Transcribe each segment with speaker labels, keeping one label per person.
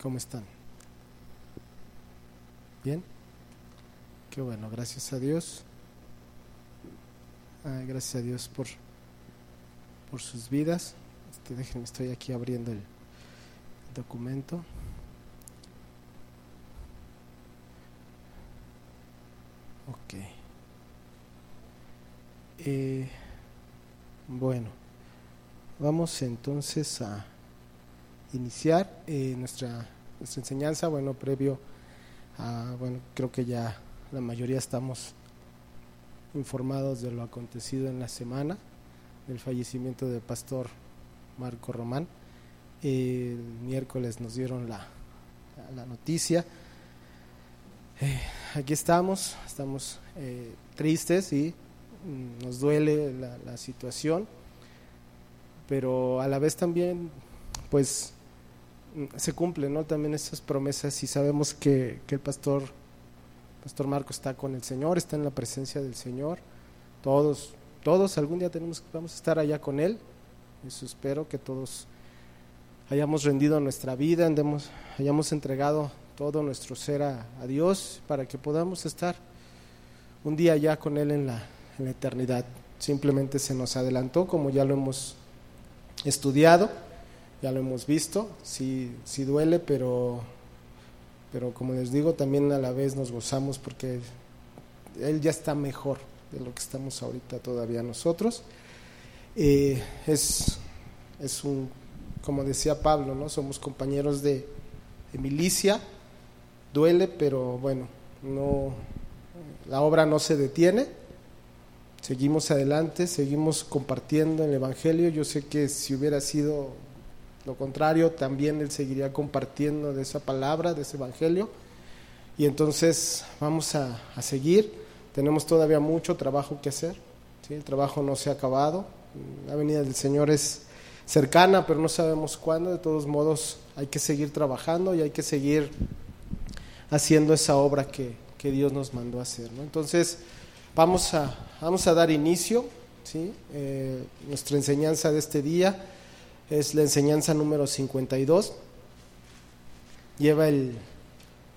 Speaker 1: ¿Cómo están? ¿Bien? Qué bueno, gracias a Dios. Gracias a Dios por, por sus vidas. Este, déjenme, estoy aquí abriendo el documento. Ok. Eh, bueno, vamos entonces a iniciar eh, nuestra, nuestra enseñanza, bueno, previo a, bueno, creo que ya la mayoría estamos informados de lo acontecido en la semana, del fallecimiento del pastor Marco Román. el miércoles nos dieron la, la noticia. Eh, aquí estamos, estamos eh, tristes y mm, nos duele la, la situación, pero a la vez también, pues se cumplen ¿no? también esas promesas y sabemos que, que, el pastor, pastor Marco está con el Señor, está en la presencia del Señor. Todos, todos algún día tenemos, vamos a estar allá con Él. Eso espero que todos hayamos rendido nuestra vida, andemos, hayamos entregado todo nuestro ser a, a, Dios para que podamos estar un día ya con Él en la, en la eternidad. Simplemente se nos adelantó, como ya lo hemos estudiado ya lo hemos visto, sí, sí duele, pero, pero como les digo, también a la vez nos gozamos porque él ya está mejor de lo que estamos ahorita todavía nosotros. Eh, es, es un, como decía Pablo, ¿no? somos compañeros de, de milicia, duele, pero bueno, no, la obra no se detiene, seguimos adelante, seguimos compartiendo el Evangelio. Yo sé que si hubiera sido lo contrario, también Él seguiría compartiendo de esa palabra, de ese Evangelio. Y entonces vamos a, seguir. Tenemos todavía mucho trabajo que hacer. ¿sí? El trabajo no se ha acabado. La venida del Señor es cercana, pero no sabemos cuándo. De todos modos, hay que seguir trabajando y hay que seguir haciendo esa obra que, que Dios nos mandó a hacer. Entonces, vamos a, vamos a dar inicio. ¿sí? Eh, nuestra enseñanza de este día es la enseñanza número 52. Lleva el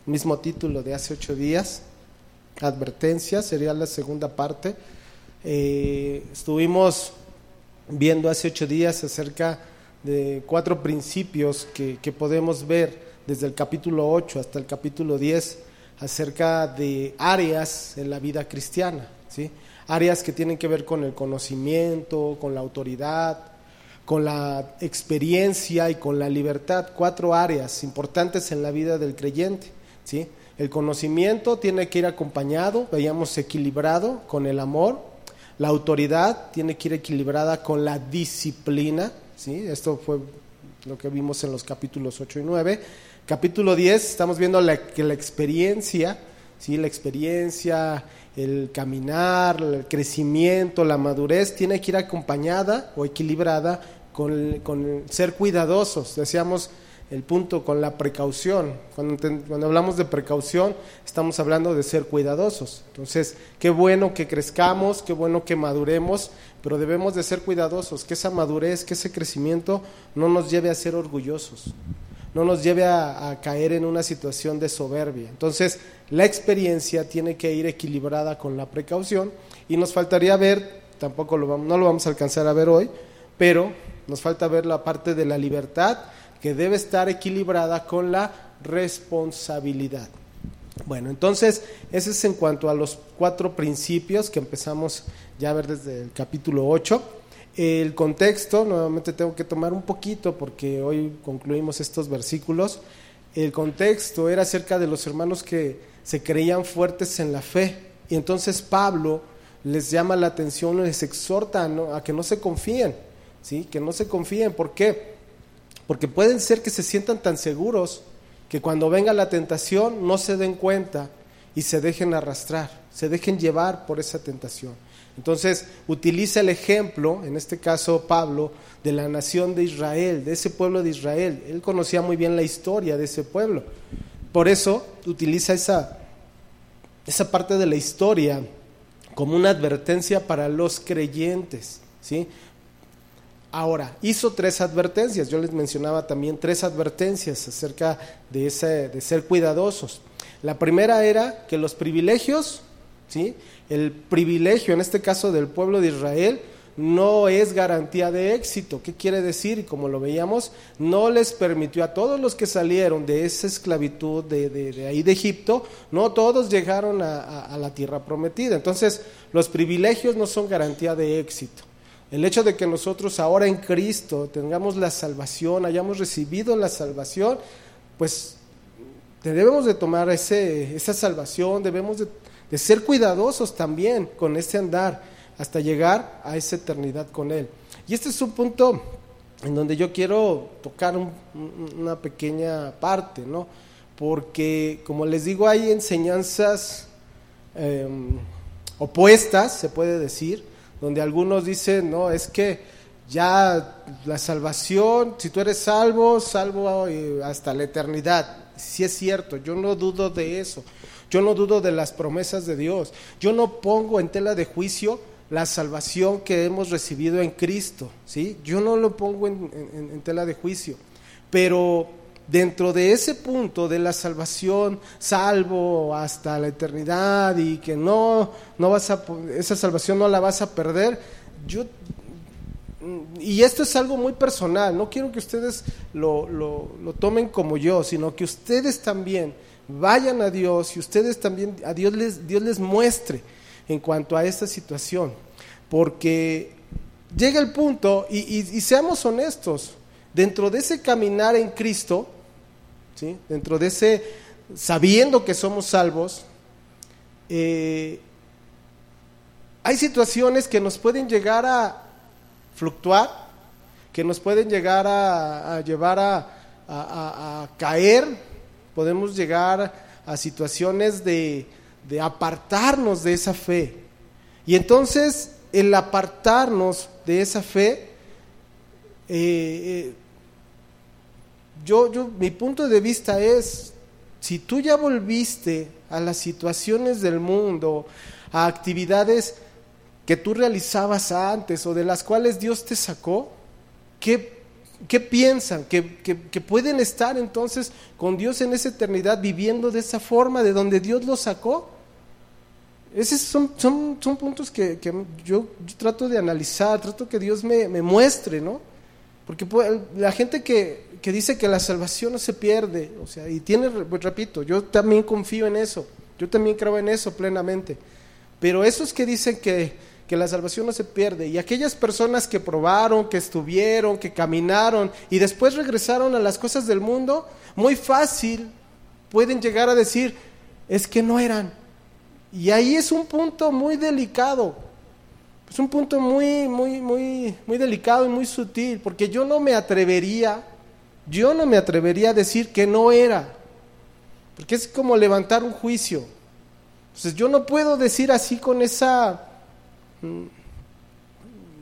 Speaker 1: mismo título de hace ocho días, advertencia, sería la segunda parte. Eh, estuvimos viendo hace ocho días acerca de cuatro principios que, que, podemos ver desde el capítulo 8 hasta el capítulo 10 acerca de áreas en la vida cristiana, ¿sí? áreas que tienen que ver con el conocimiento, con la autoridad, con la experiencia y con la libertad, cuatro áreas importantes en la vida del creyente. ¿sí? El conocimiento tiene que ir acompañado, veíamos equilibrado con el amor, la autoridad tiene que ir equilibrada con la disciplina, ¿sí? esto fue lo que vimos en los capítulos 8 y 9. Capítulo 10, estamos viendo que la experiencia, ¿sí? la experiencia, el caminar, el crecimiento, la madurez, tiene que ir acompañada o equilibrada con, con ser cuidadosos. Decíamos el punto con la precaución. Cuando, cuando, hablamos de precaución, estamos hablando de ser cuidadosos. Entonces, qué bueno que crezcamos, qué bueno que maduremos, pero debemos de ser cuidadosos, que esa madurez, que ese crecimiento no nos lleve a ser orgullosos, no nos lleve a, a caer en una situación de soberbia. Entonces, la experiencia tiene que ir equilibrada con la precaución y nos faltaría ver, tampoco lo vamos, no lo vamos a alcanzar a ver hoy, pero nos falta ver la parte de la libertad que debe estar equilibrada con la responsabilidad. Bueno, entonces, ese es en cuanto a los cuatro principios que empezamos ya a ver desde el capítulo 8. El contexto, nuevamente tengo que tomar un poquito porque hoy concluimos estos versículos. El contexto era acerca de los hermanos que se creían fuertes en la fe. Y entonces Pablo les llama la atención, les exhorta ¿no? a que no se confíen, ¿sí? que no se confíen. ¿Por qué? Porque pueden ser que se sientan tan seguros que cuando venga la tentación no se den cuenta y se dejen arrastrar, se dejen llevar por esa tentación. Entonces utiliza el ejemplo, en este caso Pablo, de la nación de Israel, de ese pueblo de Israel. Él conocía muy bien la historia de ese pueblo. Por eso utiliza esa, esa parte de la historia como una advertencia para los creyentes. ¿sí? Ahora, hizo tres advertencias. Yo les mencionaba también tres advertencias acerca de, ese, de ser cuidadosos. La primera era que los privilegios, ¿sí? el privilegio en este caso del pueblo de Israel, no es garantía de éxito. ¿Qué quiere decir? Y como lo veíamos, no les permitió a todos los que salieron de esa esclavitud de, ahí de Egipto, no todos llegaron a la tierra prometida. Entonces, los privilegios no son garantía de éxito. El hecho de que nosotros ahora en Cristo tengamos la salvación, hayamos recibido la salvación, pues debemos de tomar ese, esa salvación, debemos de, ser cuidadosos también con ese andar hasta llegar a esa eternidad con Él. Y este es un punto en donde yo quiero tocar una pequeña parte, ¿no? Porque, como les digo, hay enseñanzas em, opuestas, se puede decir, donde algunos dicen, no, es que ya la salvación, si tú eres salvo, salvo eh, hasta la eternidad. Sí es cierto, yo no dudo de eso. Yo no dudo de las promesas de Dios. Yo no pongo en tela de juicio la salvación que hemos recibido en Cristo, ¿sí? Yo no lo pongo en, en tela de juicio. Pero dentro de ese punto de la salvación, salvo hasta la eternidad y que no, no vas a, esa salvación no la vas a perder, yo, y esto es algo muy personal, no quiero que ustedes lo, lo, lo tomen como yo, sino que ustedes también vayan a Dios y ustedes también, a Dios les, Dios les muestre en cuanto a esta situación, porque llega el punto, y, y seamos honestos, dentro de ese caminar en Cristo, Dentro de ese, sabiendo que somos salvos, eh, hay situaciones que nos pueden llegar a fluctuar, que nos pueden llegar a, llevar a, caer, podemos llegar a situaciones de, apartarnos de esa fe. Y entonces el apartarnos de esa fe eh, eh, yo, yo, mi punto de vista es, si tú ya volviste a las situaciones del mundo, a actividades que tú realizabas antes o de las cuales Dios te sacó, ¿qué, qué piensan? ¿Que, que, pueden estar entonces con Dios en esa eternidad viviendo de esa forma, de donde Dios los sacó? Esos son, son, son puntos que, que yo, trato de analizar, trato que Dios me, me muestre, ¿no? Porque la gente que, que dice que la salvación no se pierde, o sea, y tiene, pues, repito, yo también confío en eso, yo también creo en eso plenamente, pero esos que dicen que, que la salvación no se pierde, y aquellas personas que probaron, que estuvieron, que caminaron y después regresaron a las cosas del mundo, muy fácil pueden llegar a decir, es que no eran. Y ahí es un punto muy delicado, es un punto muy, muy, muy, muy delicado y muy sutil, porque yo no me atrevería yo no me atrevería a decir que no era, porque es como levantar un juicio. Entonces yo no puedo decir así con esa mm,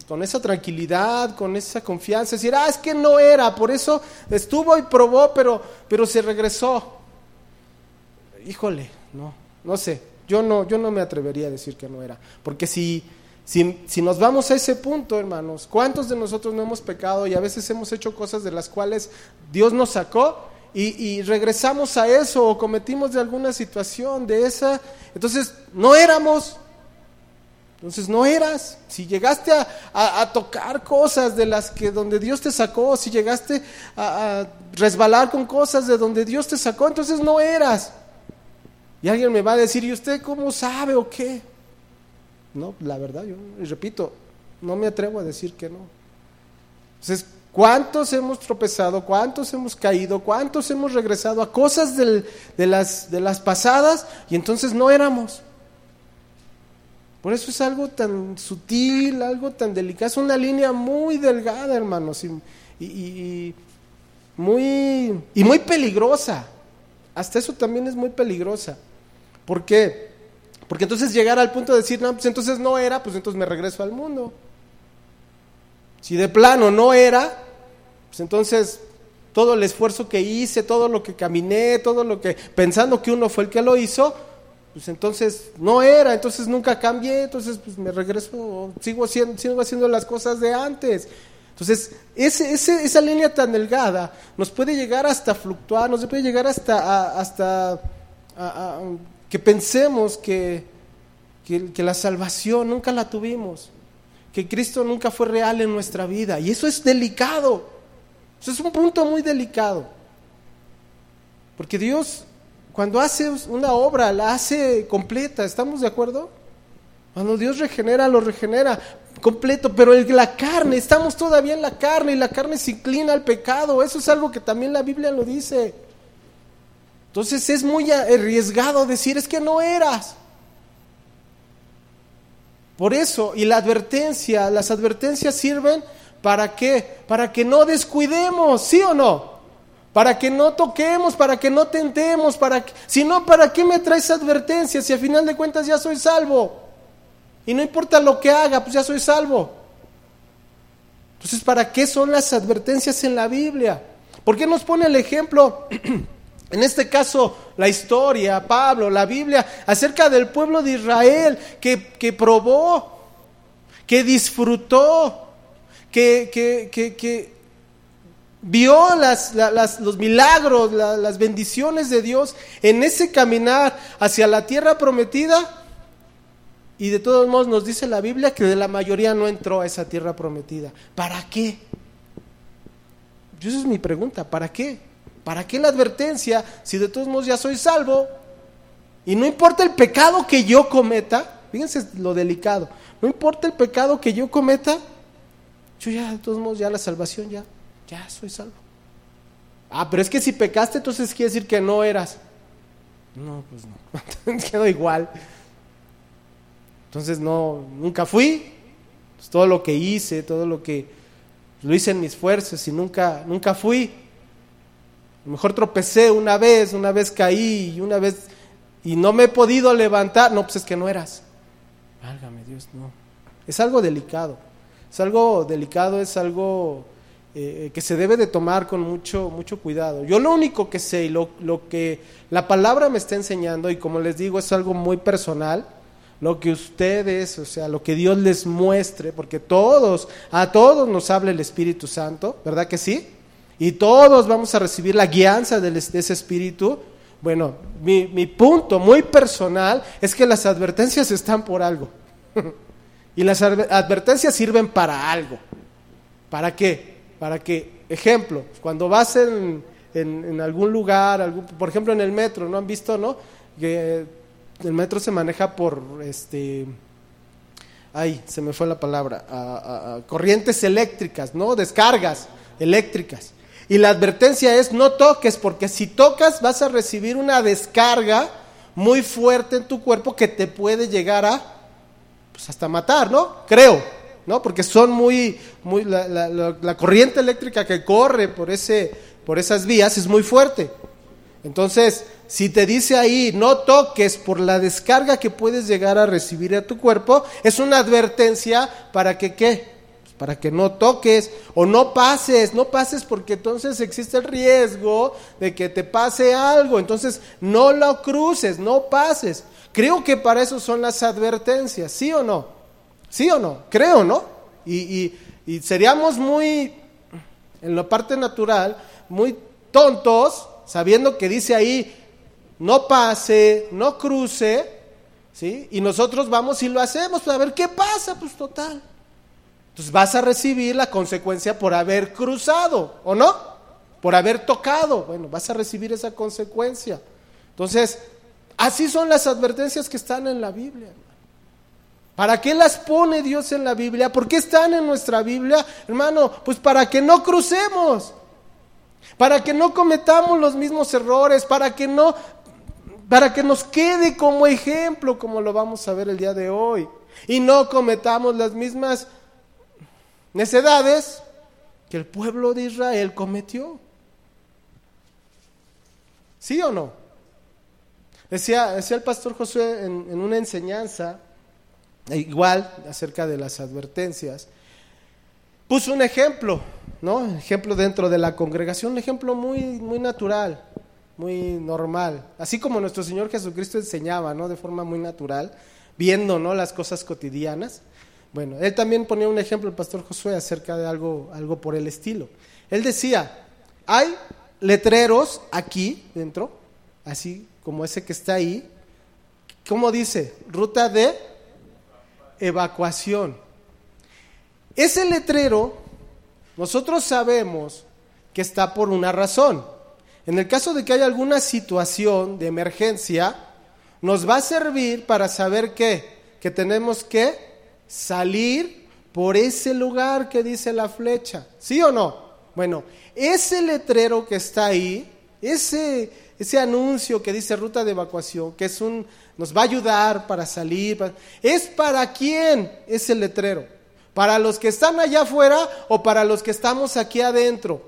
Speaker 1: con esa tranquilidad, con esa confianza, decir, ah, es que no era, por eso estuvo y probó, pero, pero se regresó. Híjole, no, no sé, yo no, yo no me atrevería a decir que no era, porque si si, nos vamos a ese punto, hermanos, ¿cuántos de nosotros no hemos pecado y a veces hemos hecho cosas de las cuales Dios nos sacó y, regresamos a eso o cometimos de alguna situación de esa? Entonces, no éramos. Entonces no eras. Si llegaste a, tocar cosas de las que donde Dios te sacó, si llegaste a, a resbalar con cosas de donde Dios te sacó, entonces no eras. Y alguien me va a decir, ¿y usted cómo sabe o qué? No, la verdad, yo, y repito, no me atrevo a decir que no. Entonces, ¿cuántos hemos tropezado? ¿Cuántos hemos caído? ¿Cuántos hemos regresado a cosas de, las, de las pasadas y entonces no éramos? Por eso es algo tan sutil, algo tan delicado, es una línea muy delgada, hermanos, y, muy, y muy peligrosa. Hasta eso también es muy peligrosa. ¿Por qué? Porque entonces llegar al punto de decir, no, pues entonces no era, pues entonces me regreso al mundo. Si de plano no era, pues entonces todo el esfuerzo que hice, todo lo que caminé, todo lo que, pensando que uno fue el que lo hizo, pues entonces no era, entonces nunca cambié, entonces pues me regreso, sigo haciendo, sigo haciendo las cosas de antes. Entonces, ese, esa línea tan delgada nos puede llegar hasta fluctuar, nos puede llegar hasta, hasta que pensemos que, que, la salvación nunca la tuvimos, que Cristo nunca fue real en nuestra vida. Y eso es delicado, eso es un punto muy delicado. Porque Dios, cuando hace una obra, la hace completa, ¿estamos de acuerdo? Cuando Dios regenera, lo regenera completo, pero la carne, estamos todavía en la carne y la carne se inclina al pecado. Eso es algo que también la Biblia lo dice. Entonces es muy arriesgado decir, es que no eras. Por eso, y la advertencia, las advertencias sirven para qué? Para que no descuidemos, ¿sí o no? Para que no toquemos, para que no tentemos, para que, si no, ¿para qué me traes advertencias si al final de cuentas ya soy salvo? Y no importa lo que haga, pues ya soy salvo. Entonces, ¿para qué son las advertencias en la Biblia? ¿Por qué nos pone el ejemplo? En este caso, la historia, Pablo, la Biblia, acerca del pueblo de Israel que, que probó, que disfrutó, que, que, que vio las, los milagros, las bendiciones de Dios en ese caminar hacia la tierra prometida y de todos modos nos dice la Biblia que de la mayoría no entró a esa tierra prometida. ¿Para qué? Esa es mi pregunta, ¿para qué? ¿Para qué la advertencia si de todos modos ya soy salvo? Y no importa el pecado que yo cometa, fíjense lo delicado, no importa el pecado que yo cometa, yo ya de todos modos ya la salvación ya, ya soy salvo. Ah, pero es que si pecaste entonces quiere decir que no eras. No, pues no, quedó igual. Entonces no, nunca fui. Pues, todo lo que hice, todo lo que lo hice en mis fuerzas y nunca, nunca fui. Mejor tropecé una vez, una vez caí y una vez y no me he podido levantar. No, pues es que no eras. Válgame Dios, no. Es algo delicado. Es algo delicado, es algo eh, que se debe de tomar con mucho, mucho cuidado. Yo lo único que sé y lo, lo que la palabra me está enseñando, y como les digo, es algo muy personal, lo que ustedes, o sea, lo que Dios les muestre, porque todos, a todos nos habla el Espíritu Santo, ¿verdad que sí? Y todos vamos a recibir la guianza de ese Espíritu. Bueno, mi, punto muy personal es que las advertencias están por algo. y las advertencias sirven para algo. ¿Para qué? Para que, ejemplo, cuando vas en, en, algún lugar, por ejemplo en el metro, ¿no han visto, no? Que el metro se maneja por este ay, se me fue la palabra, corrientes eléctricas, ¿no? Descargas eléctricas. Y la advertencia es no toques, porque si tocas vas a recibir una descarga muy fuerte en tu cuerpo que te puede llegar a, pues hasta matar, ¿no? Creo, ¿no? Porque son muy, muy, la, la corriente eléctrica que corre por, ese, por esas vías es muy fuerte. Entonces, si te dice ahí, no toques por la descarga que puedes llegar a recibir a tu cuerpo, es una advertencia para que qué? Para que no toques o no pases, no pases porque entonces existe el riesgo de que te pase algo, entonces no lo cruces, no pases. Creo que para eso son las advertencias, ¿sí o no? ¿Sí o no? Creo, ¿no? Y, y seríamos muy, en la parte natural, muy tontos sabiendo que dice ahí, no pase, no cruce, ¿sí? Y nosotros vamos y lo hacemos, pues a ver qué pasa, pues total. Entonces vas a recibir la consecuencia por haber cruzado, ¿o no? Por haber tocado, bueno, vas a recibir esa consecuencia. Entonces, así son las advertencias que están en la Biblia. ¿Para qué las pone Dios en la Biblia? ¿Por qué están en nuestra Biblia? Hermano, pues para que no crucemos para que no cometamos los mismos errores, para que no para que nos quede como ejemplo como lo vamos a ver el día de hoy y no cometamos las mismas necedades que el pueblo de Israel cometió. ¿Sí o no? Decía, decía el pastor Josué en, en una enseñanza, igual acerca de las advertencias, puso un ejemplo, ¿no? Ejemplo dentro de la congregación, un ejemplo muy, muy natural, muy normal. Así como nuestro Señor Jesucristo enseñaba, ¿no? De forma muy natural, viendo, ¿no? Las cosas cotidianas. Bueno, él también ponía un ejemplo, el pastor Josué, acerca de algo, algo por el estilo. Él decía, hay letreros aquí dentro, así como ese que está ahí, ¿cómo dice? Ruta de evacuación. Ese letrero, nosotros sabemos que está por una razón. En el caso de que haya alguna situación de emergencia, nos va a servir para saber qué, que tenemos que salir por ese lugar que dice la flecha. ¿Sí o no? Bueno, ese letrero que está ahí, ese, ese anuncio que dice ruta de evacuación, que es un, nos va a ayudar para salir, ¿es para quién ese letrero? ¿Para los que están allá afuera o para los que estamos aquí adentro?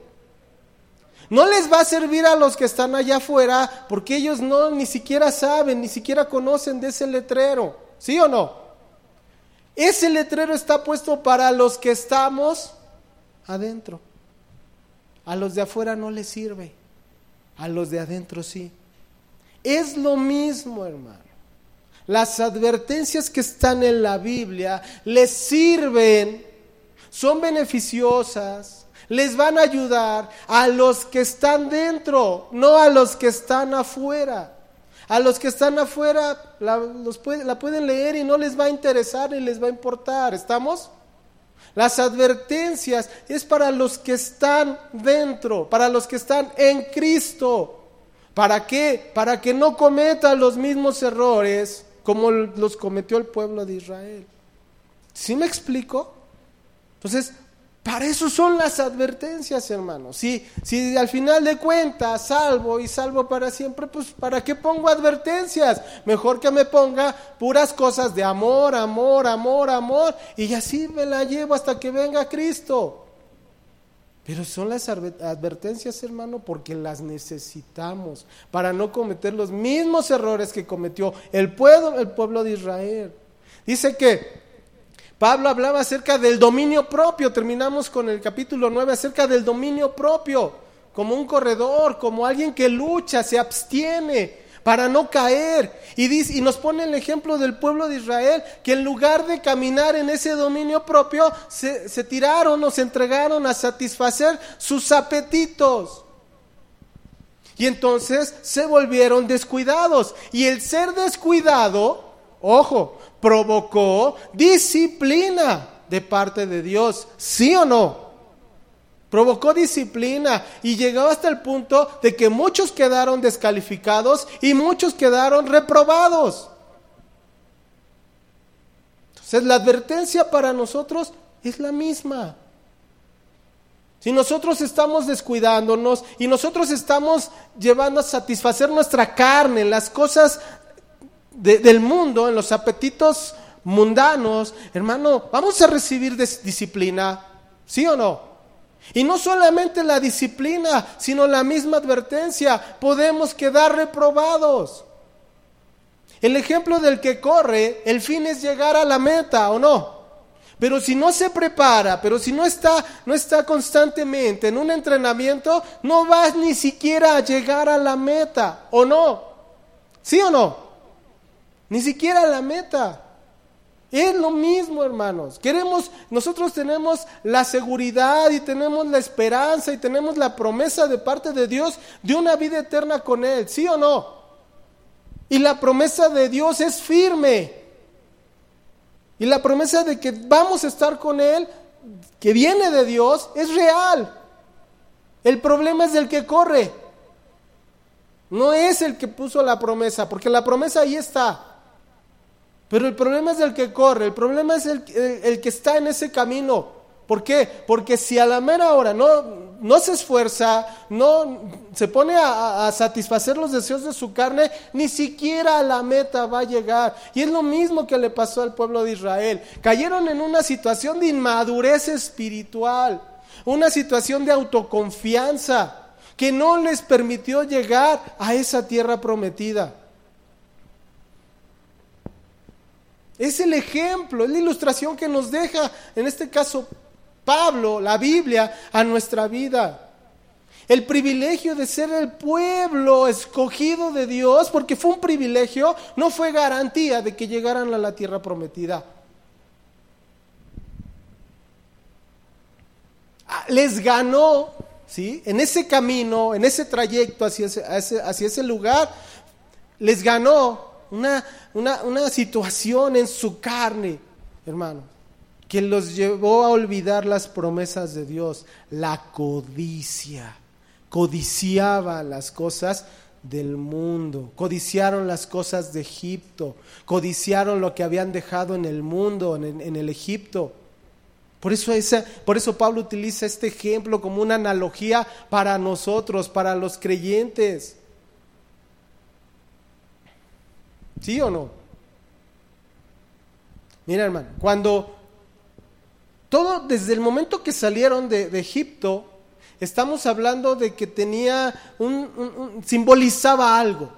Speaker 1: No les va a servir a los que están allá afuera porque ellos no ni siquiera saben, ni siquiera conocen de ese letrero. ¿Sí o no? Ese letrero está puesto para los que estamos adentro. A los de afuera no les sirve. A los de adentro sí. Es lo mismo, hermano. Las advertencias que están en la Biblia les sirven, son beneficiosas, les van a ayudar a los que están dentro, no a los que están afuera. A los que están afuera la, la pueden leer y no les va a interesar ni les va a importar. ¿Estamos? Las advertencias es para los que están dentro, para los que están en Cristo. ¿Para qué? Para que no cometan los mismos errores como los cometió el pueblo de Israel. ¿Sí me explico? Entonces, para eso son las advertencias, hermanos. Si, si al final de cuentas salvo y salvo para siempre, pues ¿para qué pongo advertencias? Mejor que me ponga puras cosas de amor, amor, amor, amor, y así me la llevo hasta que venga Cristo. Pero son las advertencias, hermano, porque las necesitamos para no cometer los mismos errores que cometió el pueblo, el pueblo de Israel. Dice que Pablo hablaba acerca del dominio propio, terminamos con el capítulo 9, acerca del dominio propio, como un corredor, como alguien que lucha, se abstiene para no caer. Y, dice, y nos pone el ejemplo del pueblo de Israel, que en lugar de caminar en ese dominio propio, se, se tiraron o se entregaron a satisfacer sus apetitos. Y entonces se volvieron descuidados. Y el ser descuidado, ojo, provocó disciplina de parte de Dios, ¿sí o no? Provocó disciplina y llegó hasta el punto de que muchos quedaron descalificados y muchos quedaron reprobados. Entonces la advertencia para nosotros es la misma. Si nosotros estamos descuidándonos y nosotros estamos llevando a satisfacer nuestra carne, las cosas del mundo, en los apetitos mundanos, hermano, vamos a recibir disciplina, ¿sí o no? Y no solamente la disciplina, sino la misma advertencia, podemos quedar reprobados. El ejemplo del que corre, el fin es llegar a la meta, ¿o no? Pero si no se prepara, pero si no está, no está constantemente en un entrenamiento, no vas ni siquiera a llegar a la meta, ¿o no? ¿Sí o no? Ni siquiera la meta. Es lo mismo, hermanos. Queremos, nosotros tenemos la seguridad y tenemos la esperanza y tenemos la promesa de parte de Dios de una vida eterna con Él, ¿sí o no? Y la promesa de Dios es firme. Y la promesa de que vamos a estar con Él, que viene de Dios, es real. El problema es del que corre. No es el que puso la promesa, porque la promesa ahí está. Pero el problema es el que corre, el problema es el, que está en ese camino. ¿Por qué? Porque si a la mera hora no, no se esfuerza, no se pone a, a, satisfacer los deseos de su carne, ni siquiera a la meta va a llegar. Y es lo mismo que le pasó al pueblo de Israel. Cayeron en una situación de inmadurez espiritual, una situación de autoconfianza que no les permitió llegar a esa tierra prometida. Es el ejemplo, es la ilustración que nos deja, en este caso, Pablo, la Biblia, a nuestra vida. El privilegio de ser el pueblo escogido de Dios, porque fue un privilegio, no fue garantía de que llegaran a la tierra prometida. Ah, les ganó, ¿sí? En ese camino, en ese trayecto hacia ese, hacia ese lugar, les ganó una una, una situación en su carne, hermano, que los llevó a olvidar las promesas de Dios, la codicia. Codiciaba las cosas del mundo, codiciaron las cosas de Egipto, codiciaron lo que habían dejado en el mundo, en, en el Egipto. Por eso, esa, por eso Pablo utiliza este ejemplo como una analogía para nosotros, para los creyentes. ¿Sí o no? Mira, hermano, cuando todo, desde el momento que salieron de, Egipto, estamos hablando de que tenía un, simbolizaba algo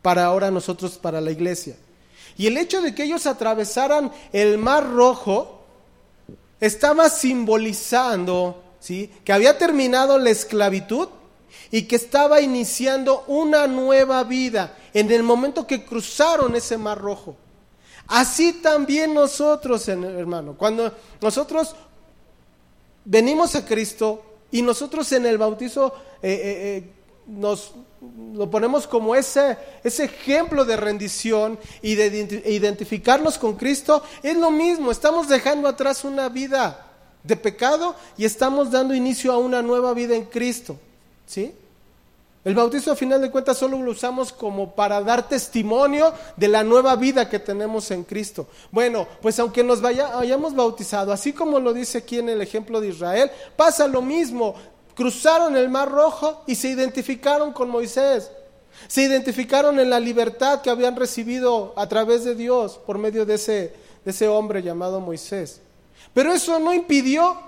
Speaker 1: para ahora nosotros, para la iglesia. Y el hecho de que ellos atravesaran el mar rojo estaba simbolizando, ¿sí? Que había terminado la esclavitud y que estaba iniciando una nueva vida en el momento que cruzaron ese mar rojo. Así también nosotros, hermano, cuando nosotros venimos a Cristo y nosotros en el bautizo eh, eh, eh, nos lo ponemos como ese, ese ejemplo de rendición y de identificarnos con Cristo, es lo mismo, estamos dejando atrás una vida de pecado y estamos dando inicio a una nueva vida en Cristo. ¿Sí? El bautizo a final de cuentas solo lo usamos como para dar testimonio de la nueva vida que tenemos en Cristo. Bueno, pues aunque nos vaya, hayamos bautizado, así como lo dice aquí en el ejemplo de Israel, pasa lo mismo. Cruzaron el Mar Rojo y se identificaron con Moisés. Se identificaron en la libertad que habían recibido a través de Dios por medio de ese, de ese hombre llamado Moisés. Pero eso no impidió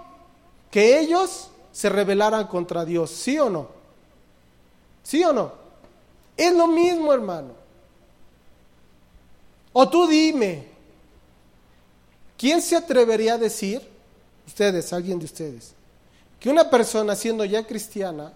Speaker 1: que ellos se rebelaran contra Dios, ¿sí o no? ¿Sí o no? Es lo mismo, hermano. O tú dime, ¿quién se atrevería a decir, ustedes, alguien de ustedes, que una persona siendo ya cristiana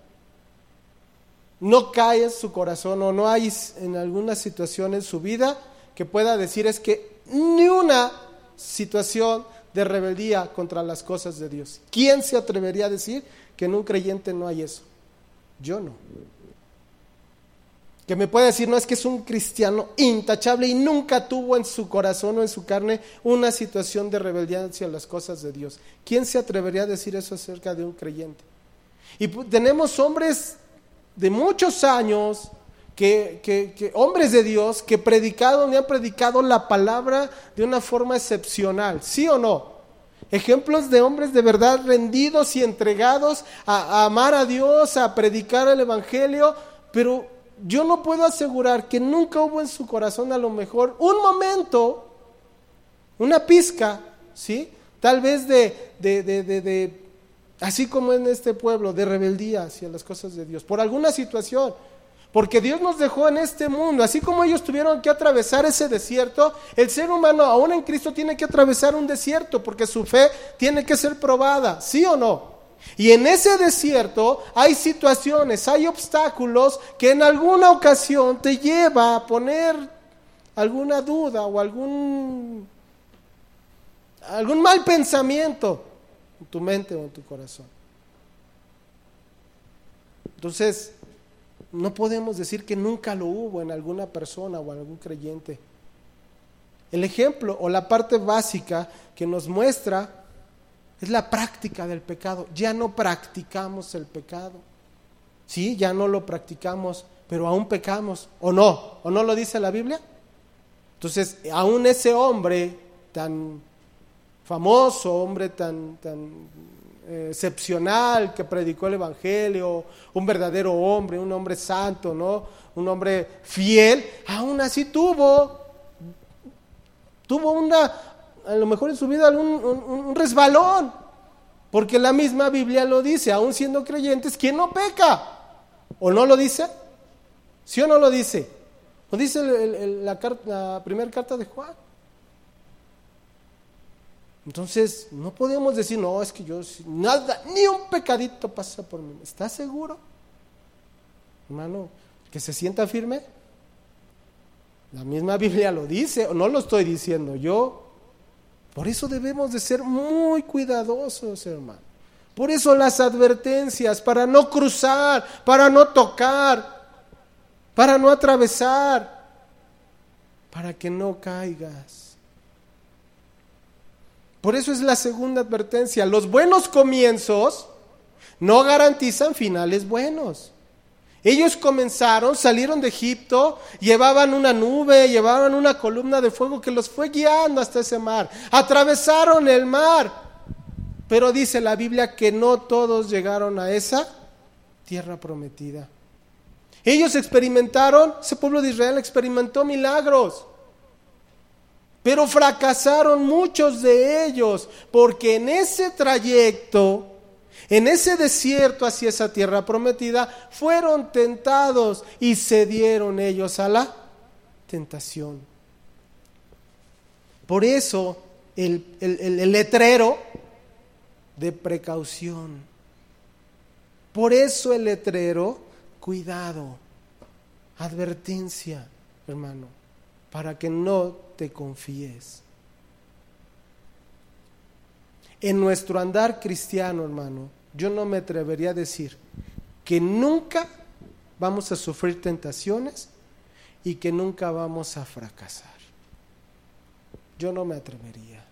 Speaker 1: no cae en su corazón o no hay en alguna situación en su vida que pueda decir es que ni una situación de rebeldía contra las cosas de Dios. ¿Quién se atrevería a decir que en un creyente no hay eso? Yo no que me puede decir, no es que es un cristiano intachable y nunca tuvo en su corazón o en su carne una situación de rebeldía hacia las cosas de Dios. ¿Quién se atrevería a decir eso acerca de un creyente? Y tenemos hombres de muchos años, que, que, hombres de Dios, que predicaron y han predicado la palabra de una forma excepcional, ¿sí o no? Ejemplos de hombres de verdad rendidos y entregados a, amar a Dios, a predicar el Evangelio, pero yo no puedo asegurar que nunca hubo en su corazón a lo mejor un momento, una pizca, ¿sí? Tal vez de, de, de, de, así como en este pueblo, de rebeldía hacia las cosas de Dios, por alguna situación. Porque Dios nos dejó en este mundo, así como ellos tuvieron que atravesar ese desierto, el ser humano aún en Cristo tiene que atravesar un desierto, porque su fe tiene que ser probada, ¿sí o no? Y en ese desierto hay situaciones, hay obstáculos que en alguna ocasión te lleva a poner alguna duda o algún, algún mal pensamiento en tu mente o en tu corazón. Entonces, no podemos decir que nunca lo hubo en alguna persona o en algún creyente. El ejemplo o la parte básica que nos muestra es la práctica del pecado. Ya no practicamos el pecado. Sí, ya no lo practicamos, pero aún pecamos. ¿O no? ¿O no lo dice la Biblia? Entonces, aún ese hombre tan famoso, hombre tan, tan excepcional que predicó el Evangelio, un verdadero hombre, un hombre santo, ¿no? Un hombre fiel, aún así tuvo, tuvo una, a lo mejor en su vida un, resbalón, porque la misma Biblia lo dice, aún siendo creyentes, ¿quién no peca? ¿O no lo dice? ¿Sí o no lo dice? ¿Lo dice la, la primera carta de Juan? Entonces, no podemos decir, no, es que yo nada, ni un pecadito pasa por mí. ¿Estás seguro? Hermano, que se sienta firme. La misma Biblia lo dice, o no lo estoy diciendo yo. Por eso debemos de ser muy cuidadosos, hermano. Por eso las advertencias, para no cruzar, para no tocar, para no atravesar, para que no caigas. Por eso es la segunda advertencia. Los buenos comienzos no garantizan finales buenos. Ellos comenzaron, salieron de Egipto, llevaban una nube, llevaban una columna de fuego que los fue guiando hasta ese mar. Atravesaron el mar. Pero dice la Biblia que no todos llegaron a esa tierra prometida. Ellos experimentaron, ese pueblo de Israel experimentó milagros. Pero fracasaron muchos de ellos, porque en ese trayecto, en ese desierto hacia esa tierra prometida, fueron tentados y cedieron ellos a la tentación. Por eso el, el letrero de precaución. Por eso el letrero, cuidado, advertencia, hermano, para que no te confíes. En nuestro andar cristiano, hermano, yo no me atrevería a decir que nunca vamos a sufrir tentaciones y que nunca vamos a fracasar. Yo no me atrevería.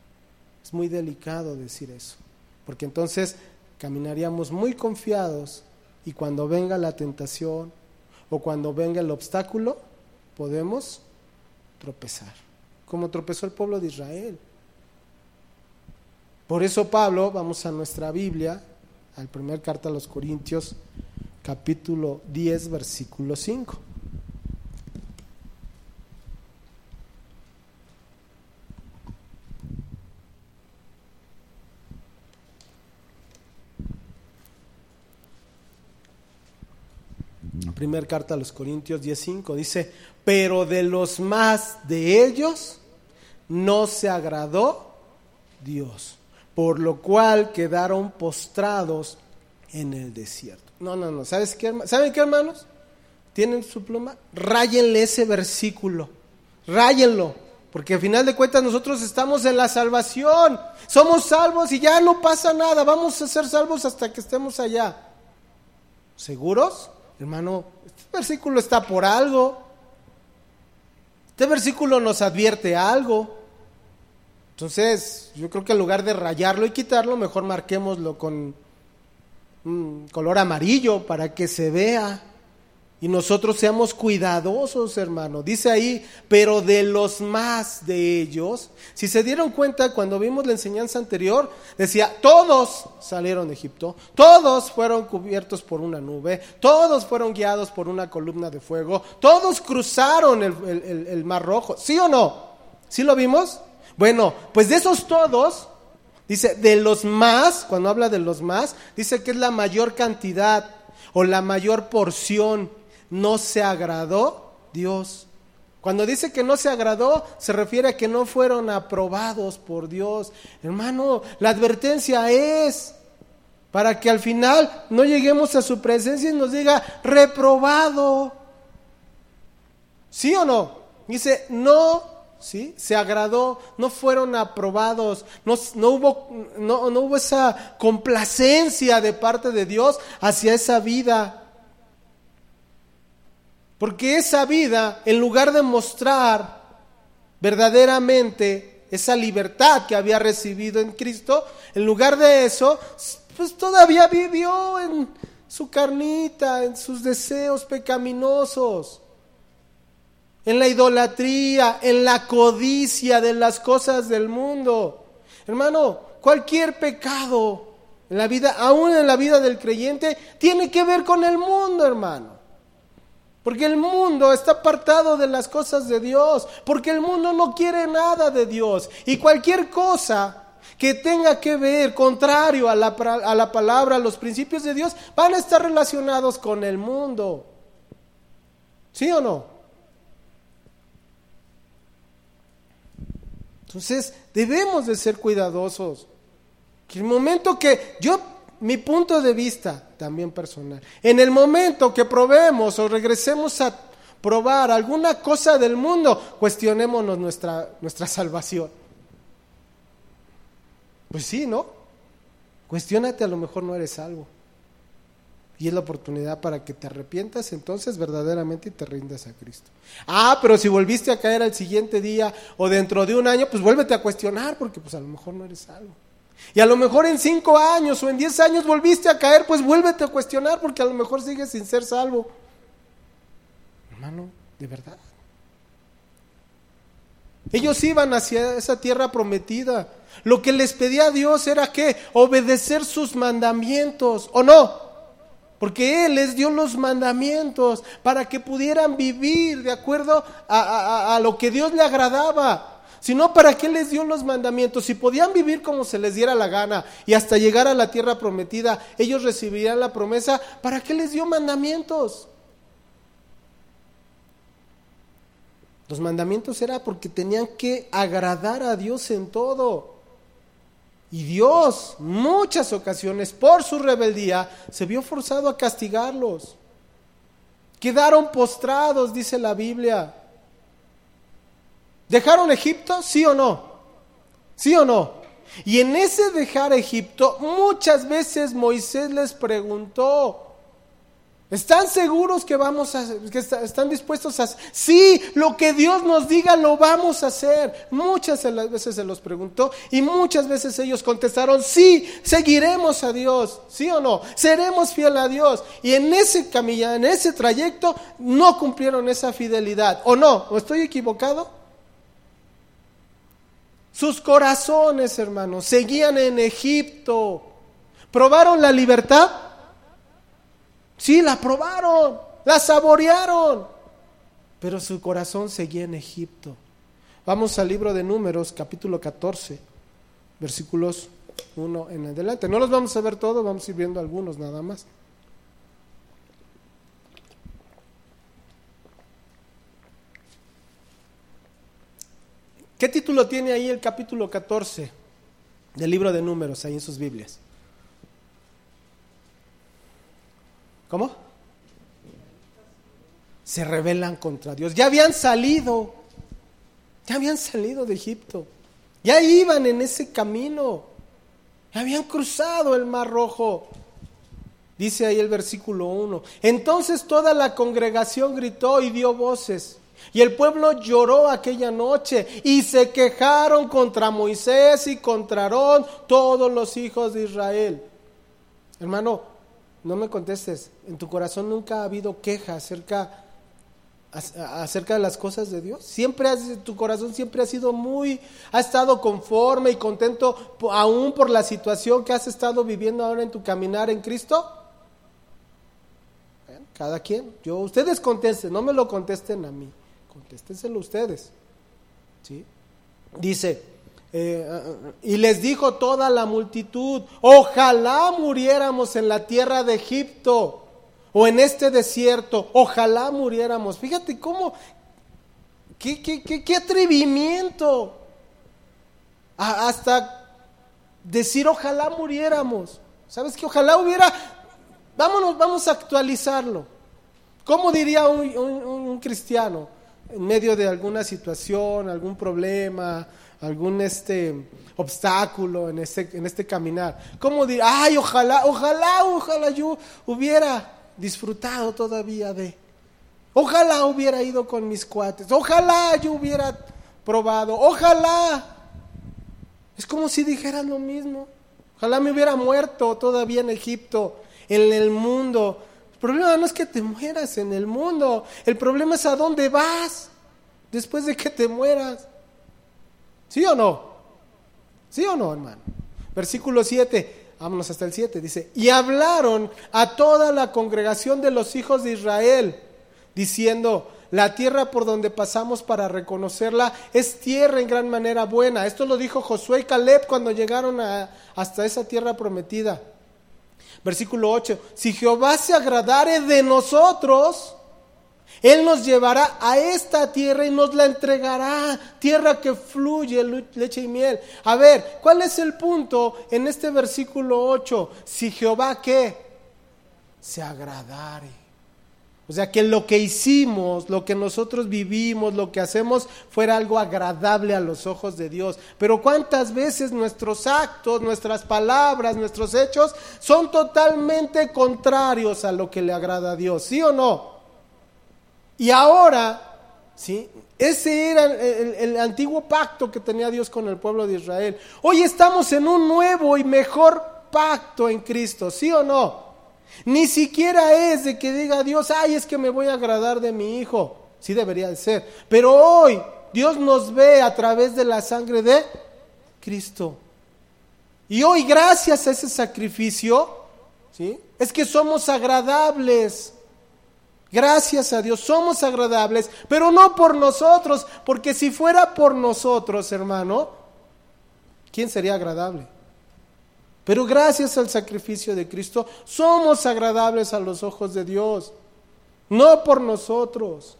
Speaker 1: Es muy delicado decir eso, porque entonces caminaríamos muy confiados y cuando venga la tentación o cuando venga el obstáculo, podemos tropezar como tropezó el pueblo de Israel. Por eso Pablo, vamos a nuestra Biblia, al primer carta a los Corintios, capítulo 10, versículo 5. Primer carta a los Corintios 10:5 dice, pero de los más de ellos no se agradó Dios, por lo cual quedaron postrados en el desierto. No, no, no, ¿sabes qué, ¿saben qué hermanos? ¿Tienen su pluma? Ráyenle ese versículo, ráyenlo, porque al final de cuentas nosotros estamos en la salvación, somos salvos y ya no pasa nada, vamos a ser salvos hasta que estemos allá. ¿Seguros? Hermano, este versículo está por algo. Este versículo nos advierte algo. Entonces, yo creo que en lugar de rayarlo y quitarlo, mejor marquémoslo con color amarillo para que se vea y nosotros seamos cuidadosos, hermano. Dice ahí, pero de los más de ellos, si se dieron cuenta cuando vimos la enseñanza anterior, decía, todos salieron de Egipto, todos fueron cubiertos por una nube, todos fueron guiados por una columna de fuego, todos cruzaron el, el mar rojo, ¿sí o no? ¿Sí lo vimos? Bueno, pues de esos todos, dice, de los más, cuando habla de los más, dice que es la mayor cantidad o la mayor porción. No se agradó Dios. Cuando dice que no se agradó, se refiere a que no fueron aprobados por Dios. Hermano, la advertencia es para que al final no lleguemos a su presencia y nos diga reprobado. ¿Sí o no? Dice, no ¿sí? Se agradó, no fueron aprobados, no, hubo, no, hubo esa complacencia de parte de Dios hacia esa vida. Porque esa vida, en lugar de mostrar verdaderamente esa libertad que había recibido en Cristo, en lugar de eso, pues todavía vivió en su carnita, en sus deseos pecaminosos en la idolatría, en la codicia de las cosas del mundo. Hermano, cualquier pecado en la vida, aún en la vida del creyente, tiene que ver con el mundo, hermano. Porque el mundo está apartado de las cosas de Dios, porque el mundo no quiere nada de Dios. Y cualquier cosa que tenga que ver contrario a la, a la palabra, a los principios de Dios, van a estar relacionados con el mundo. ¿Sí o no? Entonces, debemos de ser cuidadosos. Que el momento que yo, mi punto de vista también personal, en el momento que probemos o regresemos a probar alguna cosa del mundo, cuestionémonos nuestra, nuestra salvación. Pues sí, ¿no? Cuestiónate, a lo mejor no eres salvo. Y es la oportunidad para que te arrepientas entonces verdaderamente y te rindas a Cristo. Ah, pero si volviste a caer al siguiente día o dentro de un año, pues vuélvete a cuestionar porque pues a lo mejor no eres salvo. Y a lo mejor en cinco años o en diez años volviste a caer, pues vuélvete a cuestionar porque a lo mejor sigues sin ser salvo. Hermano, de verdad. Ellos iban hacia esa tierra prometida. Lo que les pedía a Dios era que obedecer sus mandamientos, ¿o no? Porque Él les dio los mandamientos para que pudieran vivir de acuerdo a, a, lo que Dios le agradaba. Si no, ¿para qué les dio los mandamientos? Si podían vivir como se les diera la gana y hasta llegar a la tierra prometida, ellos recibirían la promesa, ¿para qué les dio mandamientos? Los mandamientos era porque tenían que agradar a Dios en todo. Y Dios, muchas ocasiones, por su rebeldía, se vio forzado a castigarlos. Quedaron postrados, dice la Biblia. ¿Dejaron Egipto? ¿Sí o no? ¿Sí o no? Y en ese dejar Egipto, muchas veces Moisés les preguntó, ¿Están seguros que vamos a que están dispuestos a sí, lo que Dios nos diga lo vamos a hacer? Muchas veces se los preguntó y muchas veces ellos contestaron, "Sí, seguiremos a Dios." ¿Sí o no? Seremos fiel a Dios. Y en ese camino, en ese trayecto no cumplieron esa fidelidad. ¿O no? ¿O estoy equivocado? Sus corazones, hermanos, seguían en Egipto. ¿Probaron la libertad? Sí, la probaron, la saborearon, pero su corazón seguía en Egipto. Vamos al libro de Números, capítulo 14, versículos 1 en adelante. No los vamos a ver todos, vamos a ir viendo algunos nada más. ¿Qué título tiene ahí el capítulo 14 del libro de Números, ahí en sus Biblias? ¿Cómo? Se rebelan contra Dios. Ya habían salido, ya habían salido de Egipto, ya iban en ese camino, ya habían cruzado el Mar Rojo. Dice ahí el versículo 1. Entonces toda la congregación gritó y dio voces. Y el pueblo lloró aquella noche y se quejaron contra Moisés y contra Aarón todos los hijos de Israel. Hermano, no me contestes, en tu corazón nunca ha habido queja acerca, acerca de las cosas de Dios. Siempre has, tu corazón siempre ha sido muy, ha estado conforme y contento aún por la situación que has estado viviendo ahora en tu caminar en Cristo. cada quien, yo, ustedes contesten, no me lo contesten a mí, contéstenselo ustedes. ¿sí? Dice, eh, y les dijo toda la multitud, ojalá muriéramos en la tierra de Egipto o en este desierto, ojalá muriéramos. Fíjate cómo, qué, qué, qué, atrevimiento. hasta decir ojalá muriéramos. ¿Sabes que Ojalá hubiera, vámonos, vamos a actualizarlo. ¿Cómo diría un cristiano en medio de alguna situación, algún problema? algún este obstáculo en este, en este caminar. ¿Cómo dirá, ay, ojalá, ojalá, ojalá yo hubiera disfrutado todavía de, ojalá hubiera ido con mis cuates, ojalá yo hubiera probado, ojalá. Es como si dijeran lo mismo. Ojalá me hubiera muerto todavía en Egipto, en el mundo. El problema no es que te mueras en el mundo, el problema es a dónde vas después de que te mueras. ¿Sí o no? ¿Sí o no, hermano? Versículo 7, vámonos hasta el 7, dice, y hablaron a toda la congregación de los hijos de Israel, diciendo, la tierra por donde pasamos para reconocerla es tierra en gran manera buena. Esto lo dijo Josué y Caleb cuando llegaron a, hasta esa tierra prometida. Versículo 8, si Jehová se agradare de nosotros, él nos llevará a esta tierra y nos la entregará, tierra que fluye leche y miel. A ver, ¿cuál es el punto en este versículo 8? Si Jehová qué? Se agradare. O sea, que lo que hicimos, lo que nosotros vivimos, lo que hacemos fuera algo agradable a los ojos de Dios. Pero cuántas veces nuestros actos, nuestras palabras, nuestros hechos son totalmente contrarios a lo que le agrada a Dios, ¿sí o no? Y ahora, ¿sí? Ese era el, el, antiguo pacto que tenía Dios con el pueblo de Israel. Hoy estamos en un nuevo y mejor pacto en Cristo, ¿sí o no? Ni siquiera es de que diga Dios, ay, es que me voy a agradar de mi hijo. Sí debería de ser. Pero hoy Dios nos ve a través de la sangre de Cristo. Y hoy, gracias a ese sacrificio, ¿sí? es que somos agradables. Gracias a Dios, somos agradables, pero no por nosotros, porque si fuera por nosotros, hermano, ¿quién sería agradable? Pero gracias al sacrificio de Cristo somos agradables a los ojos de Dios, no por nosotros.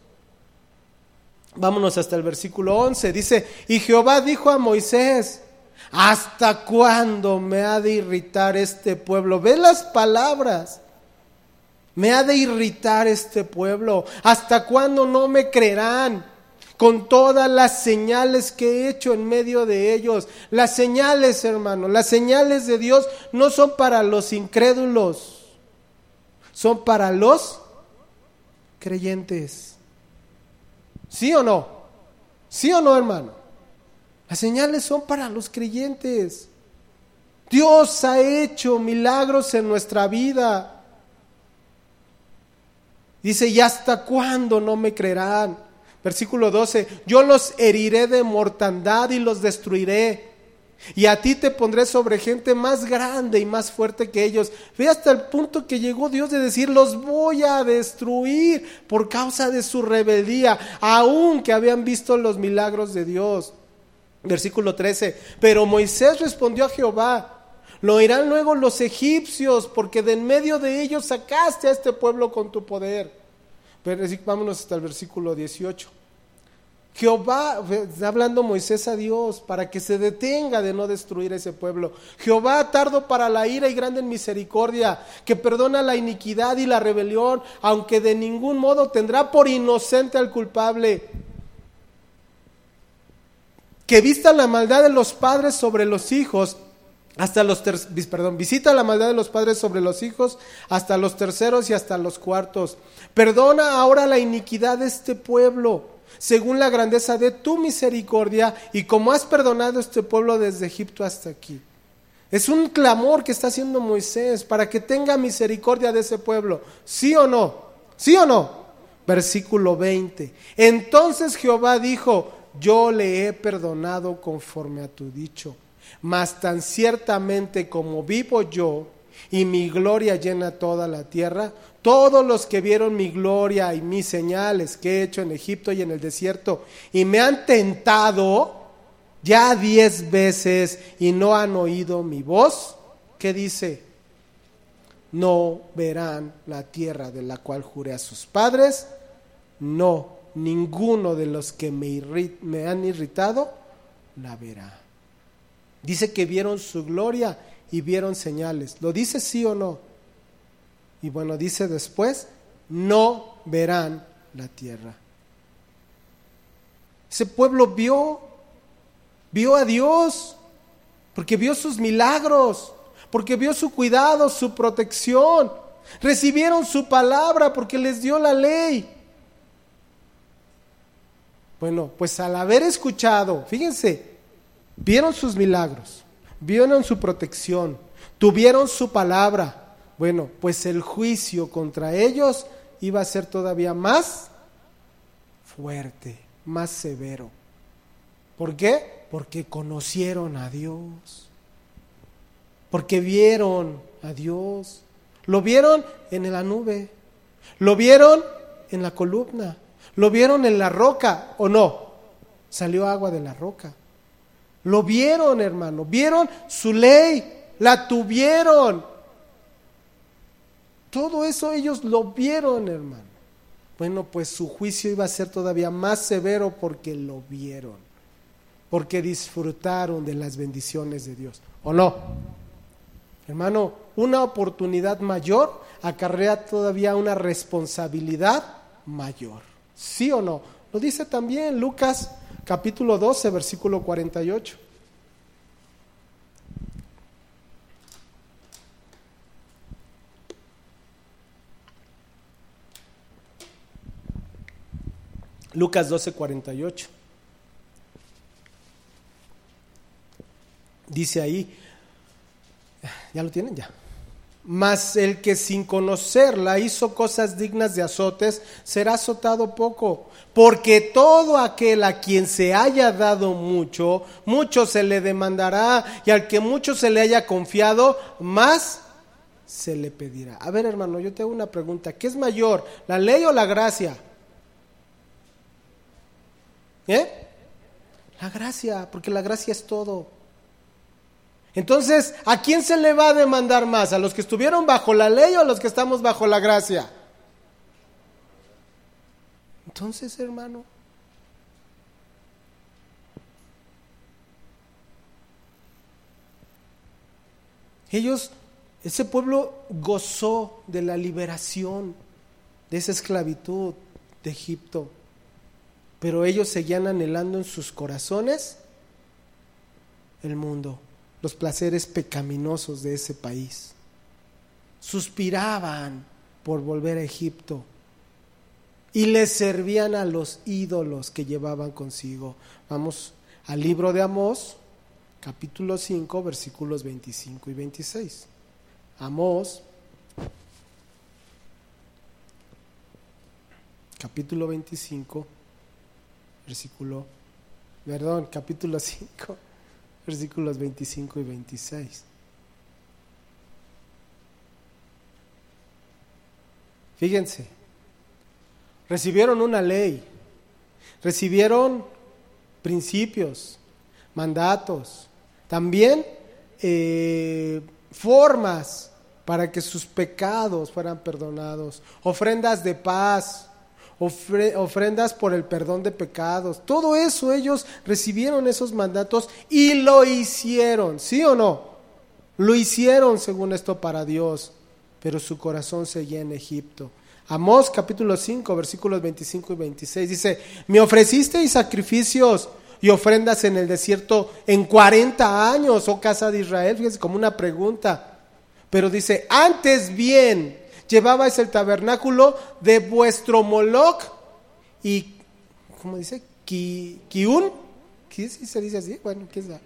Speaker 1: Vámonos hasta el versículo 11. Dice, y Jehová dijo a Moisés, ¿hasta cuándo me ha de irritar este pueblo? Ve las palabras. Me ha de irritar este pueblo. ¿Hasta cuándo no me creerán? Con todas las señales que he hecho en medio de ellos. Las señales, hermano, las señales de Dios no son para los incrédulos, son para los creyentes. ¿Sí o no? ¿Sí o no, hermano? Las señales son para los creyentes. Dios ha hecho milagros en nuestra vida. Dice, ¿y hasta cuándo no me creerán? Versículo 12, yo los heriré de mortandad y los destruiré. Y a ti te pondré sobre gente más grande y más fuerte que ellos. Ve hasta el punto que llegó Dios de decir, los voy a destruir por causa de su rebeldía, aun que habían visto los milagros de Dios. Versículo 13, pero Moisés respondió a Jehová, lo oirán luego los egipcios, porque de en medio de ellos sacaste a este pueblo con tu poder. Vámonos hasta el versículo 18. Jehová, está hablando Moisés a Dios para que se detenga de no destruir ese pueblo. Jehová tardo para la ira y grande en misericordia, que perdona la iniquidad y la rebelión, aunque de ningún modo tendrá por inocente al culpable. Que vista la maldad de los padres sobre los hijos hasta los perdón, visita la maldad de los padres sobre los hijos, hasta los terceros y hasta los cuartos. Perdona ahora la iniquidad de este pueblo, según la grandeza de tu misericordia, y como has perdonado este pueblo desde Egipto hasta aquí. Es un clamor que está haciendo Moisés para que tenga misericordia de ese pueblo. ¿Sí o no? ¿Sí o no? Versículo 20. Entonces Jehová dijo, yo le he perdonado conforme a tu dicho mas tan ciertamente como vivo yo y mi gloria llena toda la tierra, todos los que vieron mi gloria y mis señales que he hecho en Egipto y en el desierto y me han tentado ya diez veces y no han oído mi voz, ¿qué dice? No verán la tierra de la cual juré a sus padres, no, ninguno de los que me, me han irritado la verá. Dice que vieron su gloria y vieron señales. ¿Lo dice sí o no? Y bueno, dice después, no verán la tierra. Ese pueblo vio, vio a Dios, porque vio sus milagros, porque vio su cuidado, su protección. Recibieron su palabra porque les dio la ley. Bueno, pues al haber escuchado, fíjense, Vieron sus milagros, vieron su protección, tuvieron su palabra. Bueno, pues el juicio contra ellos iba a ser todavía más fuerte, más severo. ¿Por qué? Porque conocieron a Dios. Porque vieron a Dios. Lo vieron en la nube. Lo vieron en la columna. Lo vieron en la roca o no. Salió agua de la roca. Lo vieron, hermano. Vieron su ley. La tuvieron. Todo eso ellos lo vieron, hermano. Bueno, pues su juicio iba a ser todavía más severo porque lo vieron. Porque disfrutaron de las bendiciones de Dios. ¿O no? Hermano, una oportunidad mayor acarrea todavía una responsabilidad mayor. ¿Sí o no? Lo dice también Lucas capítulo 12, versículo 48. Lucas 12, 48. Dice ahí, ¿ya lo tienen? Ya. Mas el que sin conocerla hizo cosas dignas de azotes, será azotado poco. Porque todo aquel a quien se haya dado mucho, mucho se le demandará, y al que mucho se le haya confiado, más se le pedirá. A ver, hermano, yo te hago una pregunta. ¿Qué es mayor, la ley o la gracia? ¿Eh? La gracia, porque la gracia es todo. Entonces, ¿a quién se le va a demandar más? ¿A los que estuvieron bajo la ley o a los que estamos bajo la gracia? Entonces, hermano, ellos, ese pueblo gozó de la liberación de esa esclavitud de Egipto, pero ellos seguían anhelando en sus corazones el mundo los placeres pecaminosos de ese país. Suspiraban por volver a Egipto y les servían a los ídolos que llevaban consigo. Vamos al libro de Amós, capítulo 5, versículos 25 y 26. Amós, capítulo 25, versículo, perdón, capítulo 5 versículos 25 y 26. Fíjense, recibieron una ley, recibieron principios, mandatos, también eh, formas para que sus pecados fueran perdonados, ofrendas de paz, ofrendas por el perdón de pecados. Todo eso ellos recibieron esos mandatos y lo hicieron, ¿sí o no? Lo hicieron según esto para Dios, pero su corazón seguía en Egipto. Amós capítulo 5 versículos 25 y 26 dice, me ofrecisteis sacrificios y ofrendas en el desierto en 40 años, oh casa de Israel, fíjense como una pregunta, pero dice, antes bien llevabais el tabernáculo de vuestro Moloch y, ¿cómo dice? Kiun, ¿qué se dice así? Bueno, ¿qué sabe?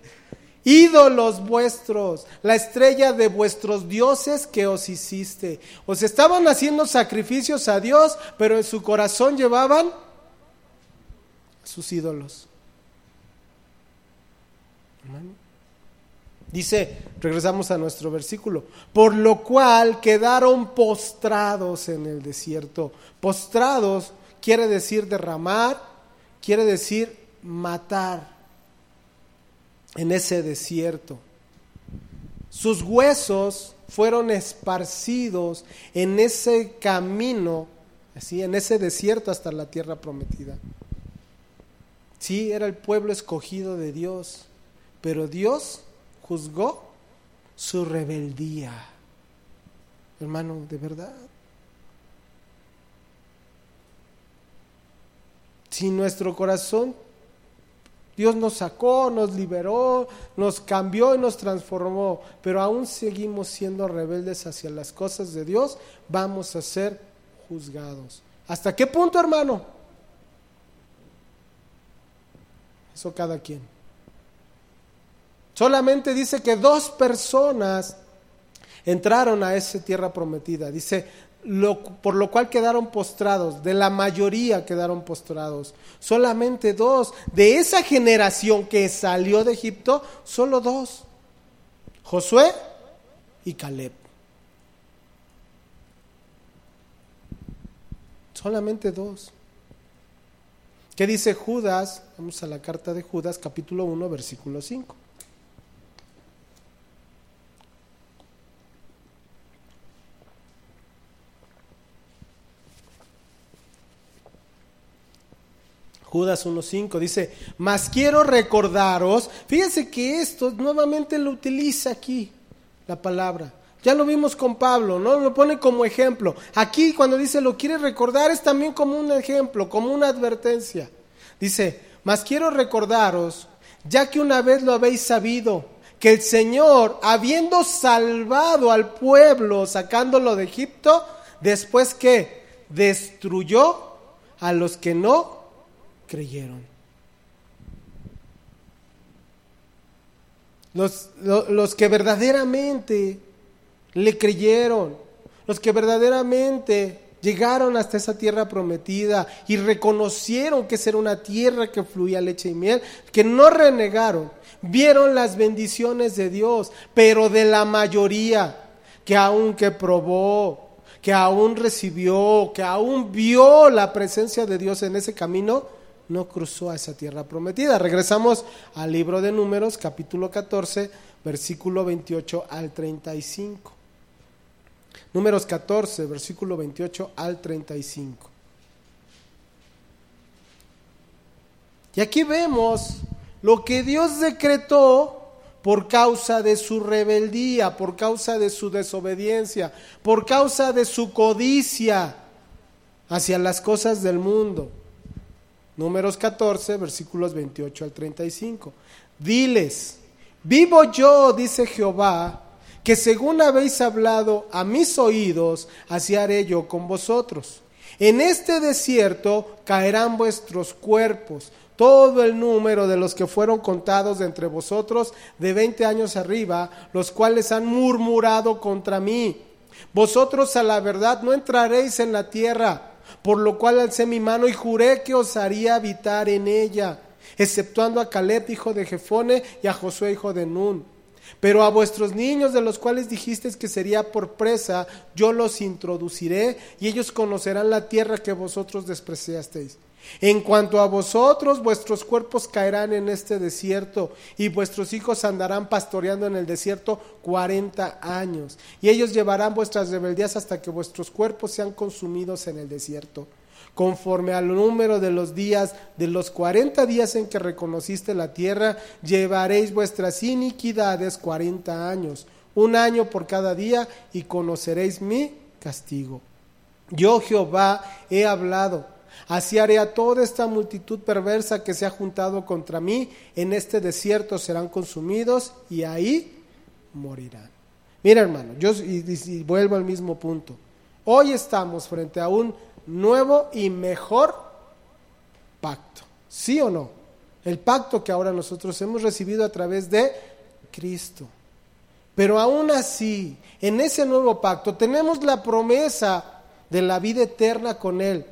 Speaker 1: Ídolos vuestros, la estrella de vuestros dioses que os hiciste. Os estaban haciendo sacrificios a Dios, pero en su corazón llevaban sus ídolos. Hermano. Dice, regresamos a nuestro versículo, por lo cual quedaron postrados en el desierto. Postrados quiere decir derramar, quiere decir matar en ese desierto. Sus huesos fueron esparcidos en ese camino, así, en ese desierto hasta la tierra prometida. Sí, era el pueblo escogido de Dios, pero Dios juzgó su rebeldía. Hermano, de verdad. Si nuestro corazón, Dios nos sacó, nos liberó, nos cambió y nos transformó, pero aún seguimos siendo rebeldes hacia las cosas de Dios, vamos a ser juzgados. ¿Hasta qué punto, hermano? Eso cada quien. Solamente dice que dos personas entraron a esa tierra prometida. Dice, por lo cual quedaron postrados, de la mayoría quedaron postrados. Solamente dos. De esa generación que salió de Egipto, solo dos. Josué y Caleb. Solamente dos. ¿Qué dice Judas? Vamos a la carta de Judas, capítulo 1, versículo 5. Judas 1.5 dice, mas quiero recordaros, fíjense que esto nuevamente lo utiliza aquí, la palabra. Ya lo vimos con Pablo, ¿no? Lo pone como ejemplo. Aquí cuando dice lo quiere recordar es también como un ejemplo, como una advertencia. Dice, mas quiero recordaros, ya que una vez lo habéis sabido, que el Señor, habiendo salvado al pueblo, sacándolo de Egipto, después que destruyó a los que no creyeron. Los, los, que verdaderamente le creyeron, los que verdaderamente llegaron hasta esa tierra prometida y reconocieron que era una tierra que fluía leche y miel, que no renegaron, vieron las bendiciones de Dios, pero de la mayoría que aunque probó, que aún recibió, que aún vio la presencia de Dios en ese camino, no cruzó a esa tierra prometida. Regresamos al libro de Números, capítulo 14, versículo 28 al 35. Números 14, versículo 28 al 35. Y aquí vemos lo que Dios decretó por causa de su rebeldía, por causa de su desobediencia, por causa de su codicia hacia las cosas del mundo. Números 14, versículos 28 al 35. Diles, vivo yo, dice Jehová, que según habéis hablado a mis oídos, así haré yo con vosotros. En este desierto caerán vuestros cuerpos, todo el número de los que fueron contados entre vosotros de veinte años arriba, los cuales han murmurado contra mí. Vosotros a la verdad no entraréis en la tierra, por lo cual alcé mi mano y juré que os haría habitar en ella, exceptuando a Caleb, hijo de Jefone, y a Josué, hijo de Nun pero a vuestros niños de los cuales dijisteis que sería por presa, yo los introduciré y ellos conocerán la tierra que vosotros despreciasteis. En cuanto a vosotros, vuestros cuerpos caerán en este desierto y vuestros hijos andarán pastoreando en el desierto cuarenta años. Y ellos llevarán vuestras rebeldías hasta que vuestros cuerpos sean consumidos en el desierto conforme al número de los días de los cuarenta días en que reconociste la tierra, llevaréis vuestras iniquidades cuarenta años, un año por cada día, y conoceréis mi castigo. Yo Jehová he hablado. Así haré a toda esta multitud perversa que se ha juntado contra mí, en este desierto serán consumidos y ahí morirán. Mira hermano, yo y vuelvo al mismo punto. Hoy estamos frente a un nuevo y mejor pacto. ¿Sí o no? El pacto que ahora nosotros hemos recibido a través de Cristo. Pero aún así, en ese nuevo pacto tenemos la promesa de la vida eterna con Él,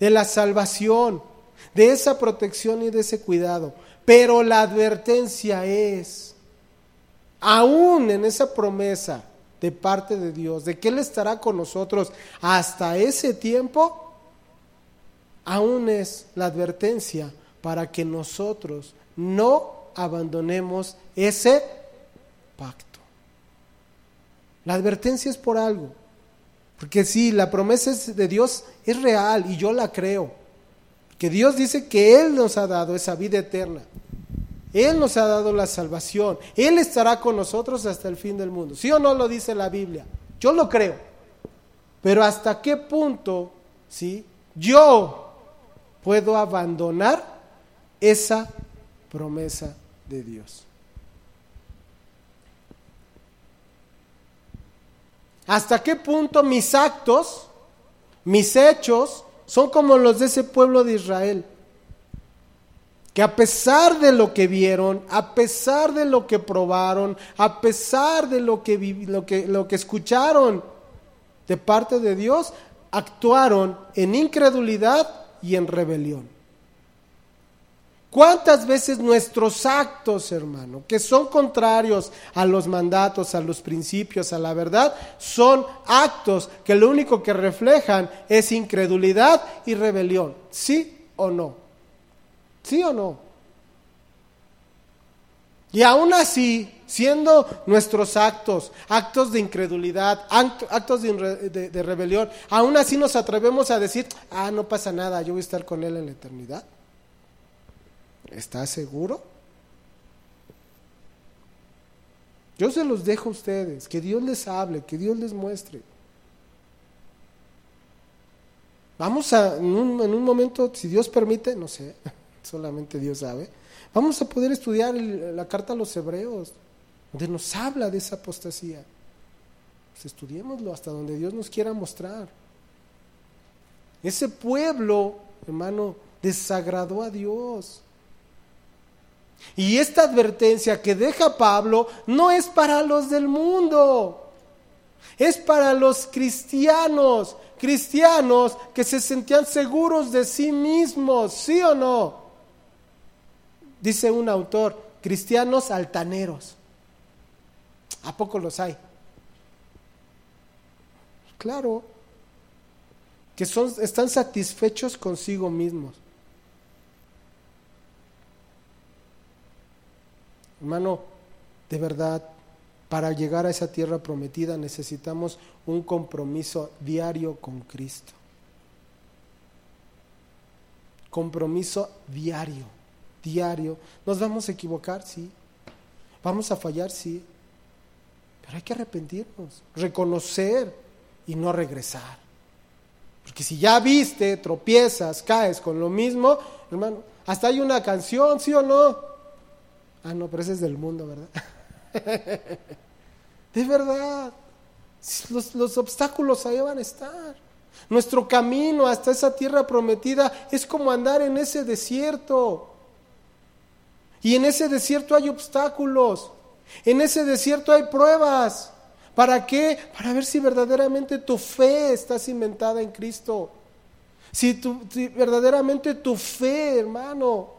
Speaker 1: de la salvación, de esa protección y de ese cuidado. Pero la advertencia es, aún en esa promesa, de parte de Dios, de que Él estará con nosotros hasta ese tiempo, aún es la advertencia para que nosotros no abandonemos ese pacto. La advertencia es por algo, porque si la promesa de Dios es real y yo la creo, que Dios dice que Él nos ha dado esa vida eterna. Él nos ha dado la salvación. Él estará con nosotros hasta el fin del mundo. ¿Sí o no lo dice la Biblia? Yo lo creo. Pero hasta qué punto, ¿sí? Yo puedo abandonar esa promesa de Dios. ¿Hasta qué punto mis actos, mis hechos, son como los de ese pueblo de Israel? que a pesar de lo que vieron, a pesar de lo que probaron, a pesar de lo que, lo que, lo que escucharon de parte de Dios, actuaron en incredulidad y en rebelión. ¿Cuántas veces nuestros actos, hermano, que son contrarios a los mandatos, a los principios, a la verdad, son actos que lo único que reflejan es incredulidad y rebelión? ¿Sí o no? ¿Sí o no? Y aún así, siendo nuestros actos, actos de incredulidad, actos de, rebelión, aún así nos atrevemos a decir, ah, no pasa nada, yo voy a estar con Él en la eternidad. ¿Estás seguro? Yo se los dejo a ustedes, que Dios les hable, que Dios les muestre. Vamos a, en un, en un momento, si Dios permite, no sé, solamente Dios sabe, vamos a poder estudiar la carta a los hebreos, donde nos habla de esa apostasía. Pues estudiémoslo hasta donde Dios nos quiera mostrar. Ese pueblo, hermano, desagradó a Dios. Y esta advertencia que deja Pablo no es para los del mundo, es para los cristianos, cristianos que se sentían seguros de sí mismos, ¿sí o no? Dice un autor, cristianos altaneros. ¿A poco los hay? Claro, que son, están satisfechos consigo mismos. Hermano, de verdad, para llegar a esa tierra prometida necesitamos un compromiso diario con Cristo. Compromiso diario, diario. ¿Nos vamos a equivocar? Sí. ¿Vamos a fallar? Sí. Pero hay que arrepentirnos, reconocer y no regresar. Porque si ya viste, tropiezas, caes con lo mismo, hermano, hasta hay una canción, ¿sí o no? Ah, no, pero ese es del mundo, ¿verdad? de verdad. Los, los obstáculos ahí van a estar. Nuestro camino hasta esa tierra prometida es como andar en ese desierto. Y en ese desierto hay obstáculos. En ese desierto hay pruebas. ¿Para qué? Para ver si verdaderamente tu fe está cimentada en Cristo. Si, tu, si verdaderamente tu fe, hermano,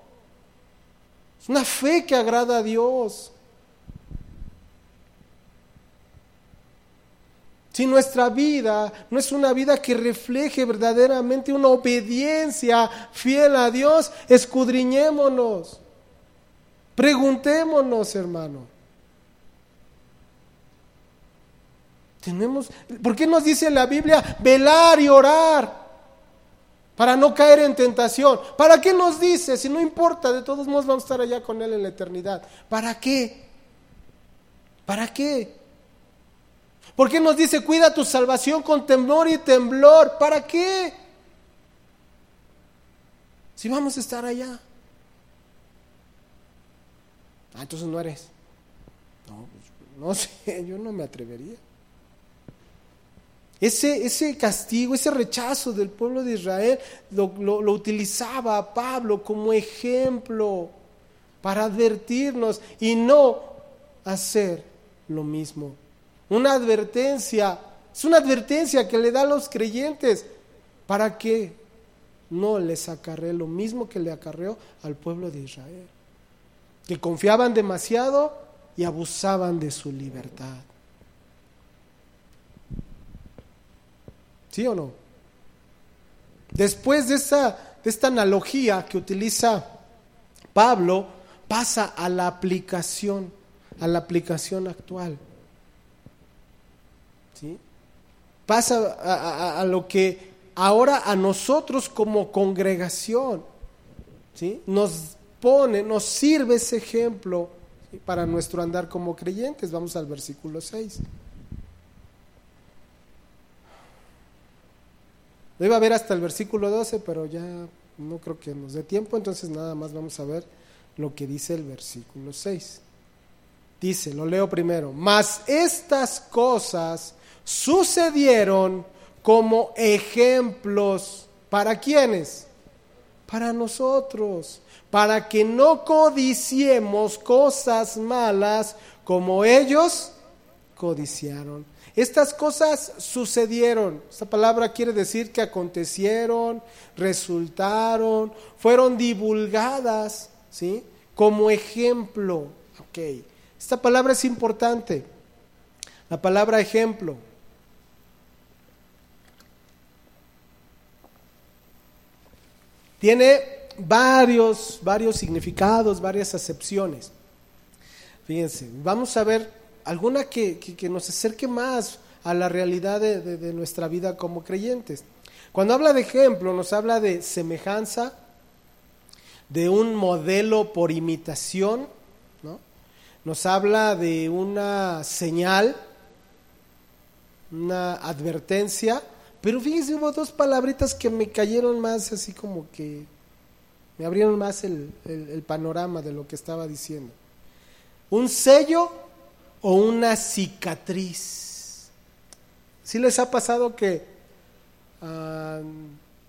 Speaker 1: una fe que agrada a Dios. Si nuestra vida no es una vida que refleje verdaderamente una obediencia fiel a Dios, escudriñémonos. Preguntémonos, hermano. Tenemos, ¿por qué nos dice la Biblia velar y orar? Para no caer en tentación. ¿Para qué nos dice? Si no importa, de todos modos vamos a estar allá con Él en la eternidad. ¿Para qué? ¿Para qué? ¿Por qué nos dice cuida tu salvación con temor y temblor? ¿Para qué? Si vamos a estar allá. Ah, entonces no eres. No, pues, no sé, yo no me atrevería. Ese, ese castigo, ese rechazo del pueblo de Israel lo, lo, utilizaba Pablo como ejemplo para advertirnos y no hacer lo mismo. Una advertencia, es una advertencia que le da a los creyentes para que no les acarree lo mismo que le acarreó al pueblo de Israel, que confiaban demasiado y abusaban de su libertad. ¿Sí o no? Después de, esa, de esta analogía que utiliza Pablo, pasa a la aplicación, a la aplicación actual. ¿Sí? Pasa a, lo que ahora a nosotros como congregación ¿sí? nos pone, nos sirve ese ejemplo para nuestro andar como creyentes. Vamos al versículo 6. Lo iba a ver hasta el versículo 12, pero ya no creo que nos dé tiempo, entonces nada más vamos a ver lo que dice el versículo 6. Dice, lo leo primero, mas estas cosas sucedieron como ejemplos. ¿Para quiénes? Para nosotros, para que no codiciemos cosas malas como ellos codiciaron. Estas cosas sucedieron. Esta palabra quiere decir que acontecieron, resultaron, fueron divulgadas, ¿sí? Como ejemplo. Ok. Esta palabra es importante. La palabra ejemplo. Tiene varios, varios significados, varias acepciones. Fíjense, vamos a ver alguna que, nos acerque más a la realidad de, nuestra vida como creyentes. Cuando habla de ejemplo, nos habla de semejanza, de un modelo por imitación, nos habla de una señal, una advertencia, pero fíjense, hubo dos palabritas que me cayeron más así como que me abrieron más el, el panorama de lo que estaba diciendo. Un sello o una cicatriz. ¿Sí les ha pasado que, ah,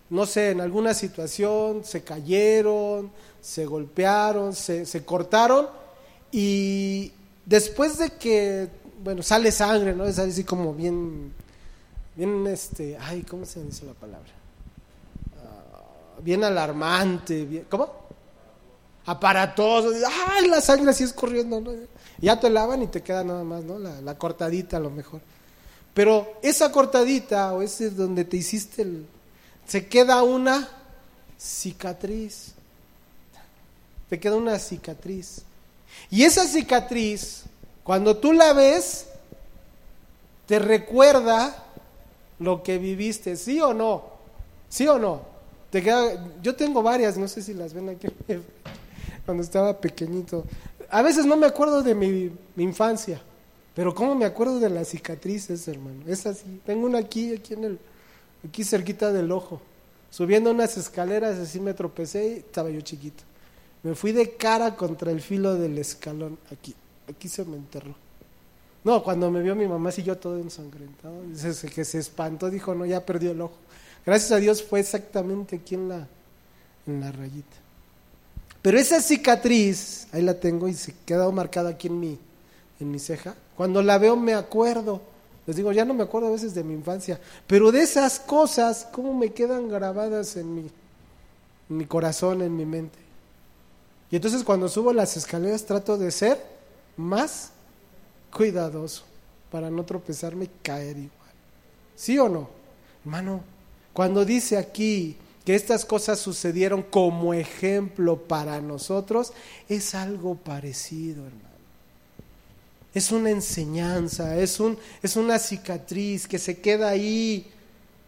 Speaker 1: no sé, en alguna situación se cayeron, se golpearon, se, se cortaron y después de que, bueno, sale sangre, ¿no? Es así como bien, bien, este, ay, ¿cómo se dice la palabra? Ah, bien alarmante, bien, ¿cómo? Aparatoso, ay, la sangre así escurriendo, ¿no? Ya te lavan y te queda nada más, ¿no? La, cortadita a lo mejor. Pero esa cortadita o ese donde te hiciste el... Se queda una cicatriz. Te queda una cicatriz. Y esa cicatriz, cuando tú la ves, te recuerda lo que viviste, ¿sí o no? ¿Sí o no? Te queda, yo tengo varias, no sé si las ven aquí, cuando estaba pequeñito a veces no me acuerdo de mi, infancia, pero cómo me acuerdo de las cicatrices, hermano. Es así. Tengo una aquí, aquí en el, aquí cerquita del ojo. Subiendo unas escaleras, así me tropecé y estaba yo chiquito. Me fui de cara contra el filo del escalón, aquí. Aquí se me enterró. No, cuando me vio mi mamá, sí yo todo ensangrentado. Dice que se espantó, dijo, no, ya perdió el ojo. Gracias a Dios fue exactamente aquí en la, en la rayita. Pero esa cicatriz, ahí la tengo y se quedado marcada aquí en mi, en mi ceja. Cuando la veo me acuerdo. Les digo, ya no me acuerdo a veces de mi infancia, pero de esas cosas, ¿cómo me quedan grabadas en mi, en mi corazón, en mi mente? Y entonces cuando subo las escaleras trato de ser más cuidadoso para no tropezarme y caer igual. ¿Sí o no? Hermano, cuando dice aquí que estas cosas sucedieron como ejemplo para nosotros, es algo parecido, hermano. Es una enseñanza, es, un, es una cicatriz que se queda ahí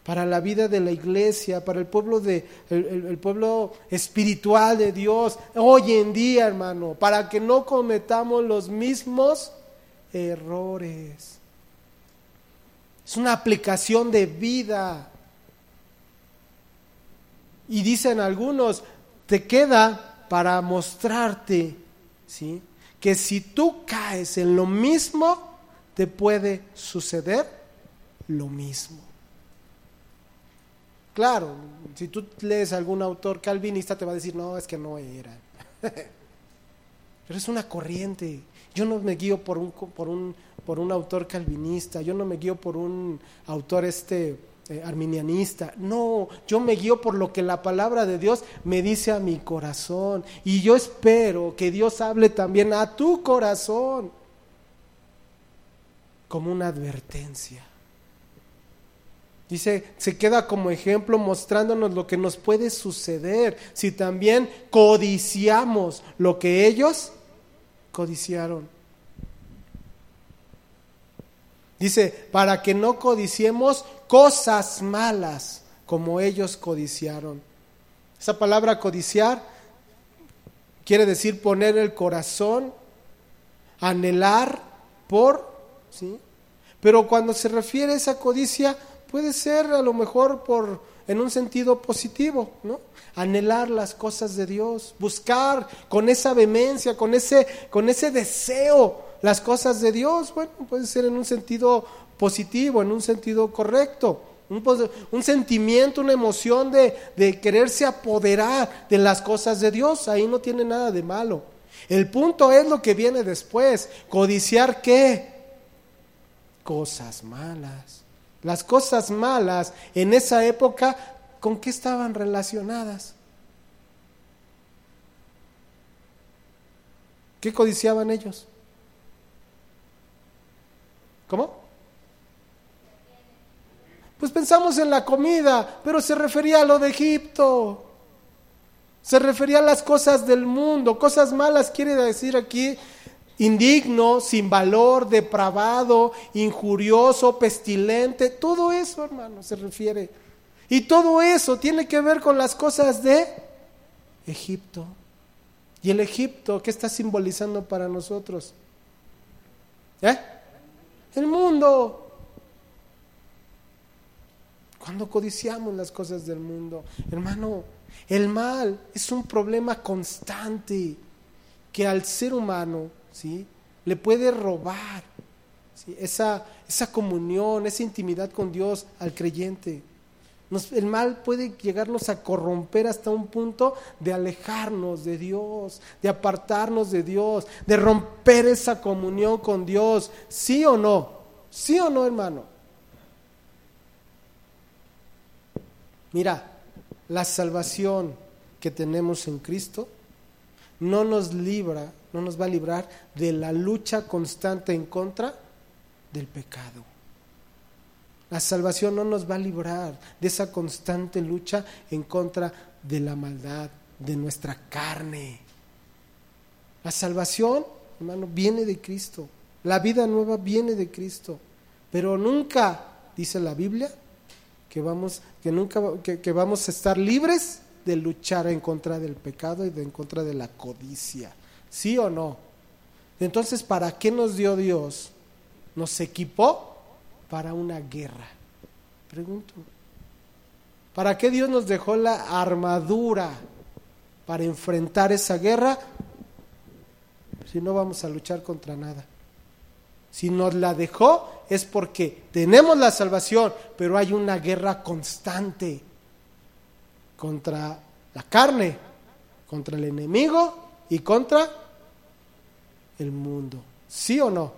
Speaker 1: para la vida de la iglesia, para el pueblo, de, el pueblo espiritual de Dios, hoy en día, hermano, para que no cometamos los mismos errores. Es una aplicación de vida. Y dicen algunos, te queda para mostrarte, ¿sí? Que si tú caes en lo mismo, te puede suceder lo mismo. Claro, si tú lees algún autor calvinista te va a decir, no, es que no era. Pero es una corriente. Yo no me guío por un, por un, por un autor calvinista, yo no me guío por un autor este este, arminianista. No, yo me guío por lo que la palabra de Dios me dice a mi corazón. Y yo espero que Dios hable también a tu corazón como una advertencia. Dice, se queda como ejemplo mostrándonos lo que nos puede suceder si también codiciamos lo que ellos codiciaron. Dice, para que no codiciemos cosas malas como ellos codiciaron. Esa palabra codiciar quiere decir poner el corazón, anhelar por, ¿sí? Pero cuando se refiere a esa codicia, puede ser a lo mejor por en un sentido positivo, ¿no? Anhelar las cosas de Dios, buscar con esa vehemencia, con ese, con ese deseo las cosas de Dios. Bueno, puede ser en un sentido positivo, en un sentido correcto. Un, sentimiento, una emoción de, de quererse apoderar de las cosas de Dios. Ahí no tiene nada de malo. El punto es lo que viene después. Codiciar qué? Cosas malas. Las cosas malas en esa época, ¿con qué estaban relacionadas? ¿Qué codiciaban ellos? ¿Cómo? Pues pensamos en la comida, pero se refería a lo de Egipto. Se refería a las cosas del mundo, cosas malas quiere decir aquí indigno, sin valor, depravado, injurioso, pestilente, todo eso, hermano, se refiere. Y todo eso tiene que ver con las cosas de Egipto. ¿Y el Egipto qué está simbolizando para nosotros? ¿Eh? El mundo. Cuando codiciamos las cosas del mundo, hermano, el mal es un problema constante que al ser humano, ¿sí? Le puede robar esa, esa comunión, esa intimidad con Dios al creyente. El mal puede llegarnos a corromper hasta un punto de alejarnos de Dios, de apartarnos de Dios, de romper esa comunión con Dios. ¿Sí o no? ¿Sí o no, hermano? Mira, la salvación que tenemos en Cristo no nos libra, no nos va a librar de la lucha constante en contra del pecado. La salvación no nos va a librar de esa constante lucha en contra de la maldad, de nuestra carne. La salvación, hermano, viene de Cristo. La vida nueva viene de Cristo. Pero nunca, dice la Biblia, que vamos, que nunca, que, vamos a estar libres de luchar en contra del pecado y de en contra de la codicia. ¿Sí o no? Entonces, ¿para qué nos dio Dios nos equipó para una guerra. Pregunto, ¿para qué Dios nos dejó la armadura para enfrentar esa guerra si no vamos a luchar contra nada? Si nos la dejó es porque tenemos la salvación, pero hay una guerra constante contra la carne, contra el enemigo y contra el mundo. ¿Sí o no?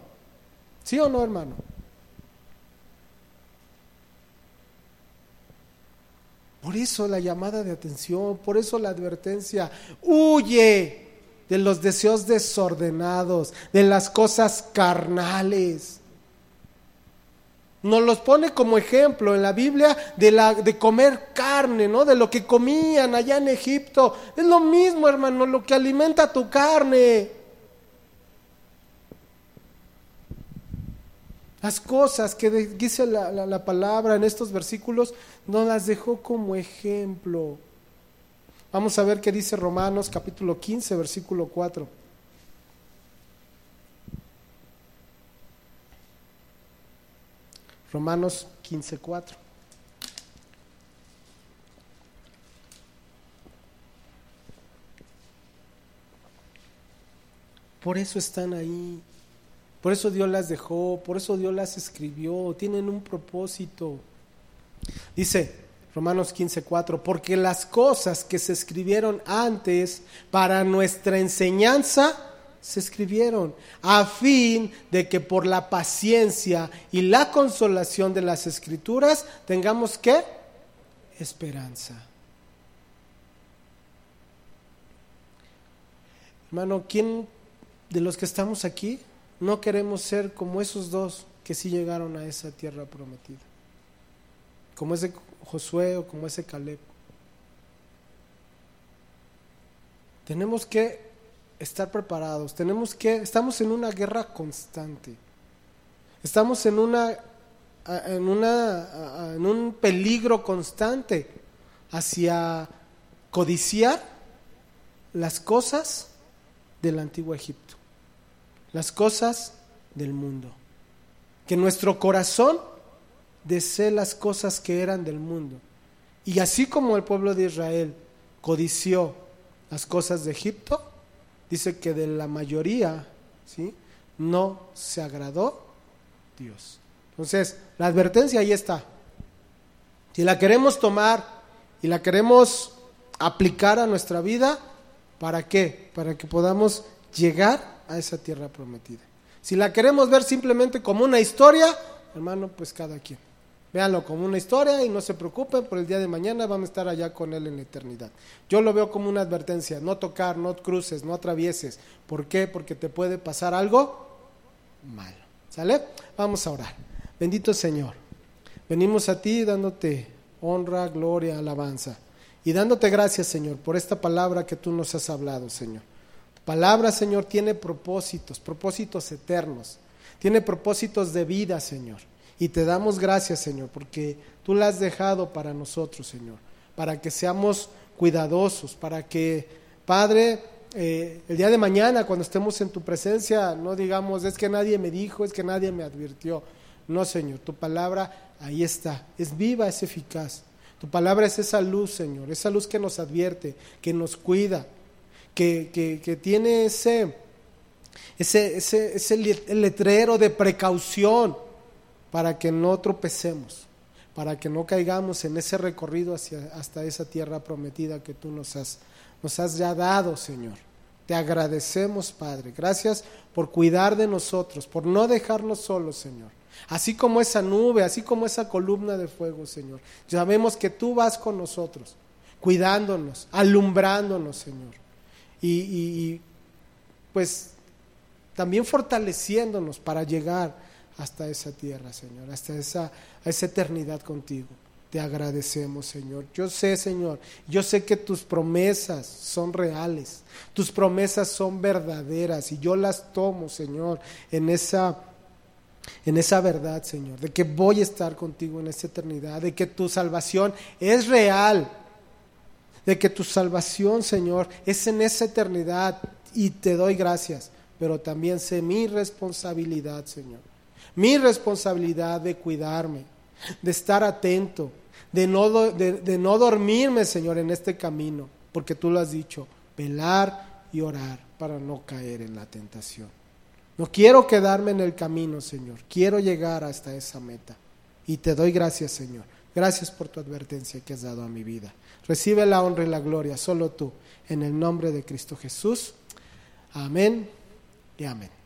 Speaker 1: ¿Sí o no, hermano? Por eso la llamada de atención, por eso la advertencia, huye de los deseos desordenados, de las cosas carnales. Nos los pone como ejemplo en la Biblia de, de comer carne, ¿no? De lo que comían allá en Egipto. Es lo mismo, hermano, lo que alimenta tu carne. Las cosas que dice la, palabra en estos versículos nos las dejó como ejemplo. Vamos a ver qué dice Romanos capítulo 15, versículo 4. Romanos 15, 4. Por eso están ahí. Por eso Dios las dejó, por eso Dios las escribió, tienen un propósito. Dice Romanos 15:4, porque las cosas que se escribieron antes para nuestra enseñanza se escribieron a fin de que por la paciencia y la consolación de las escrituras tengamos que esperanza. Hermano, ¿quién de los que estamos aquí no queremos ser como esos dos que sí llegaron a esa tierra prometida. Como ese Josué o como ese Caleb. Tenemos que estar preparados, tenemos que estamos en una guerra constante. Estamos en una en una en un peligro constante hacia codiciar las cosas del antiguo Egipto las cosas del mundo. Que nuestro corazón desee las cosas que eran del mundo. Y así como el pueblo de Israel codició las cosas de Egipto, dice que de la mayoría ¿sí? no se agradó Dios. Entonces, la advertencia ahí está. Si la queremos tomar y la queremos aplicar a nuestra vida, ¿para qué? Para que podamos llegar a esa tierra prometida. Si la queremos ver simplemente como una historia, hermano, pues cada quien. Véanlo como una historia y no se preocupen, por el día de mañana vamos a estar allá con Él en la eternidad. Yo lo veo como una advertencia, no tocar, no cruces, no atravieses. ¿Por qué? Porque te puede pasar algo malo. ¿Sale? Vamos a orar. Bendito Señor, venimos a ti dándote honra, gloria, alabanza y dándote gracias, Señor, por esta palabra que tú nos has hablado, Señor palabra, Señor, tiene propósitos, propósitos eternos, tiene propósitos de vida, Señor. Y te damos gracias, Señor, porque tú la has dejado para nosotros, Señor, para que seamos cuidadosos, para que, Padre, eh, el día de mañana, cuando estemos en tu presencia, no digamos, es que nadie me dijo, es que nadie me advirtió. No, Señor, tu palabra ahí está, es viva, es eficaz. Tu palabra es esa luz, Señor, esa luz que nos advierte, que nos cuida, que, que, tiene ese, ese, ese, ese letrero de precaución para que no tropecemos, para que no caigamos en ese recorrido hacia, hasta esa tierra prometida que tú nos has, nos has ya dado, Señor. Te agradecemos, Padre. Gracias por cuidar de nosotros, por no dejarnos solos, Señor. Así como esa nube, así como esa columna de fuego, Señor. Sabemos que tú vas con nosotros, cuidándonos, alumbrándonos, Señor. Y, pues también fortaleciéndonos para llegar hasta esa tierra, Señor, hasta esa, esa eternidad contigo. Te agradecemos, Señor. Yo sé, Señor, yo sé que tus promesas son reales, tus promesas son verdaderas y yo las tomo, Señor, en esa en esa verdad, Señor, de que voy a estar contigo en esta eternidad, de que tu salvación es real, de que tu salvación, Señor, es en esa eternidad y te doy gracias, pero también sé mi responsabilidad, Señor mi responsabilidad de cuidarme, de estar atento, de no, de, no dormirme, Señor, en este camino, porque tú lo has dicho, velar y orar para no caer en la tentación. No quiero quedarme en el camino, Señor, quiero llegar hasta esa meta. Y te doy gracias, Señor. Gracias por tu advertencia que has dado a mi vida. Recibe la honra y la gloria, solo tú, en el nombre de Cristo Jesús. Amén y amén.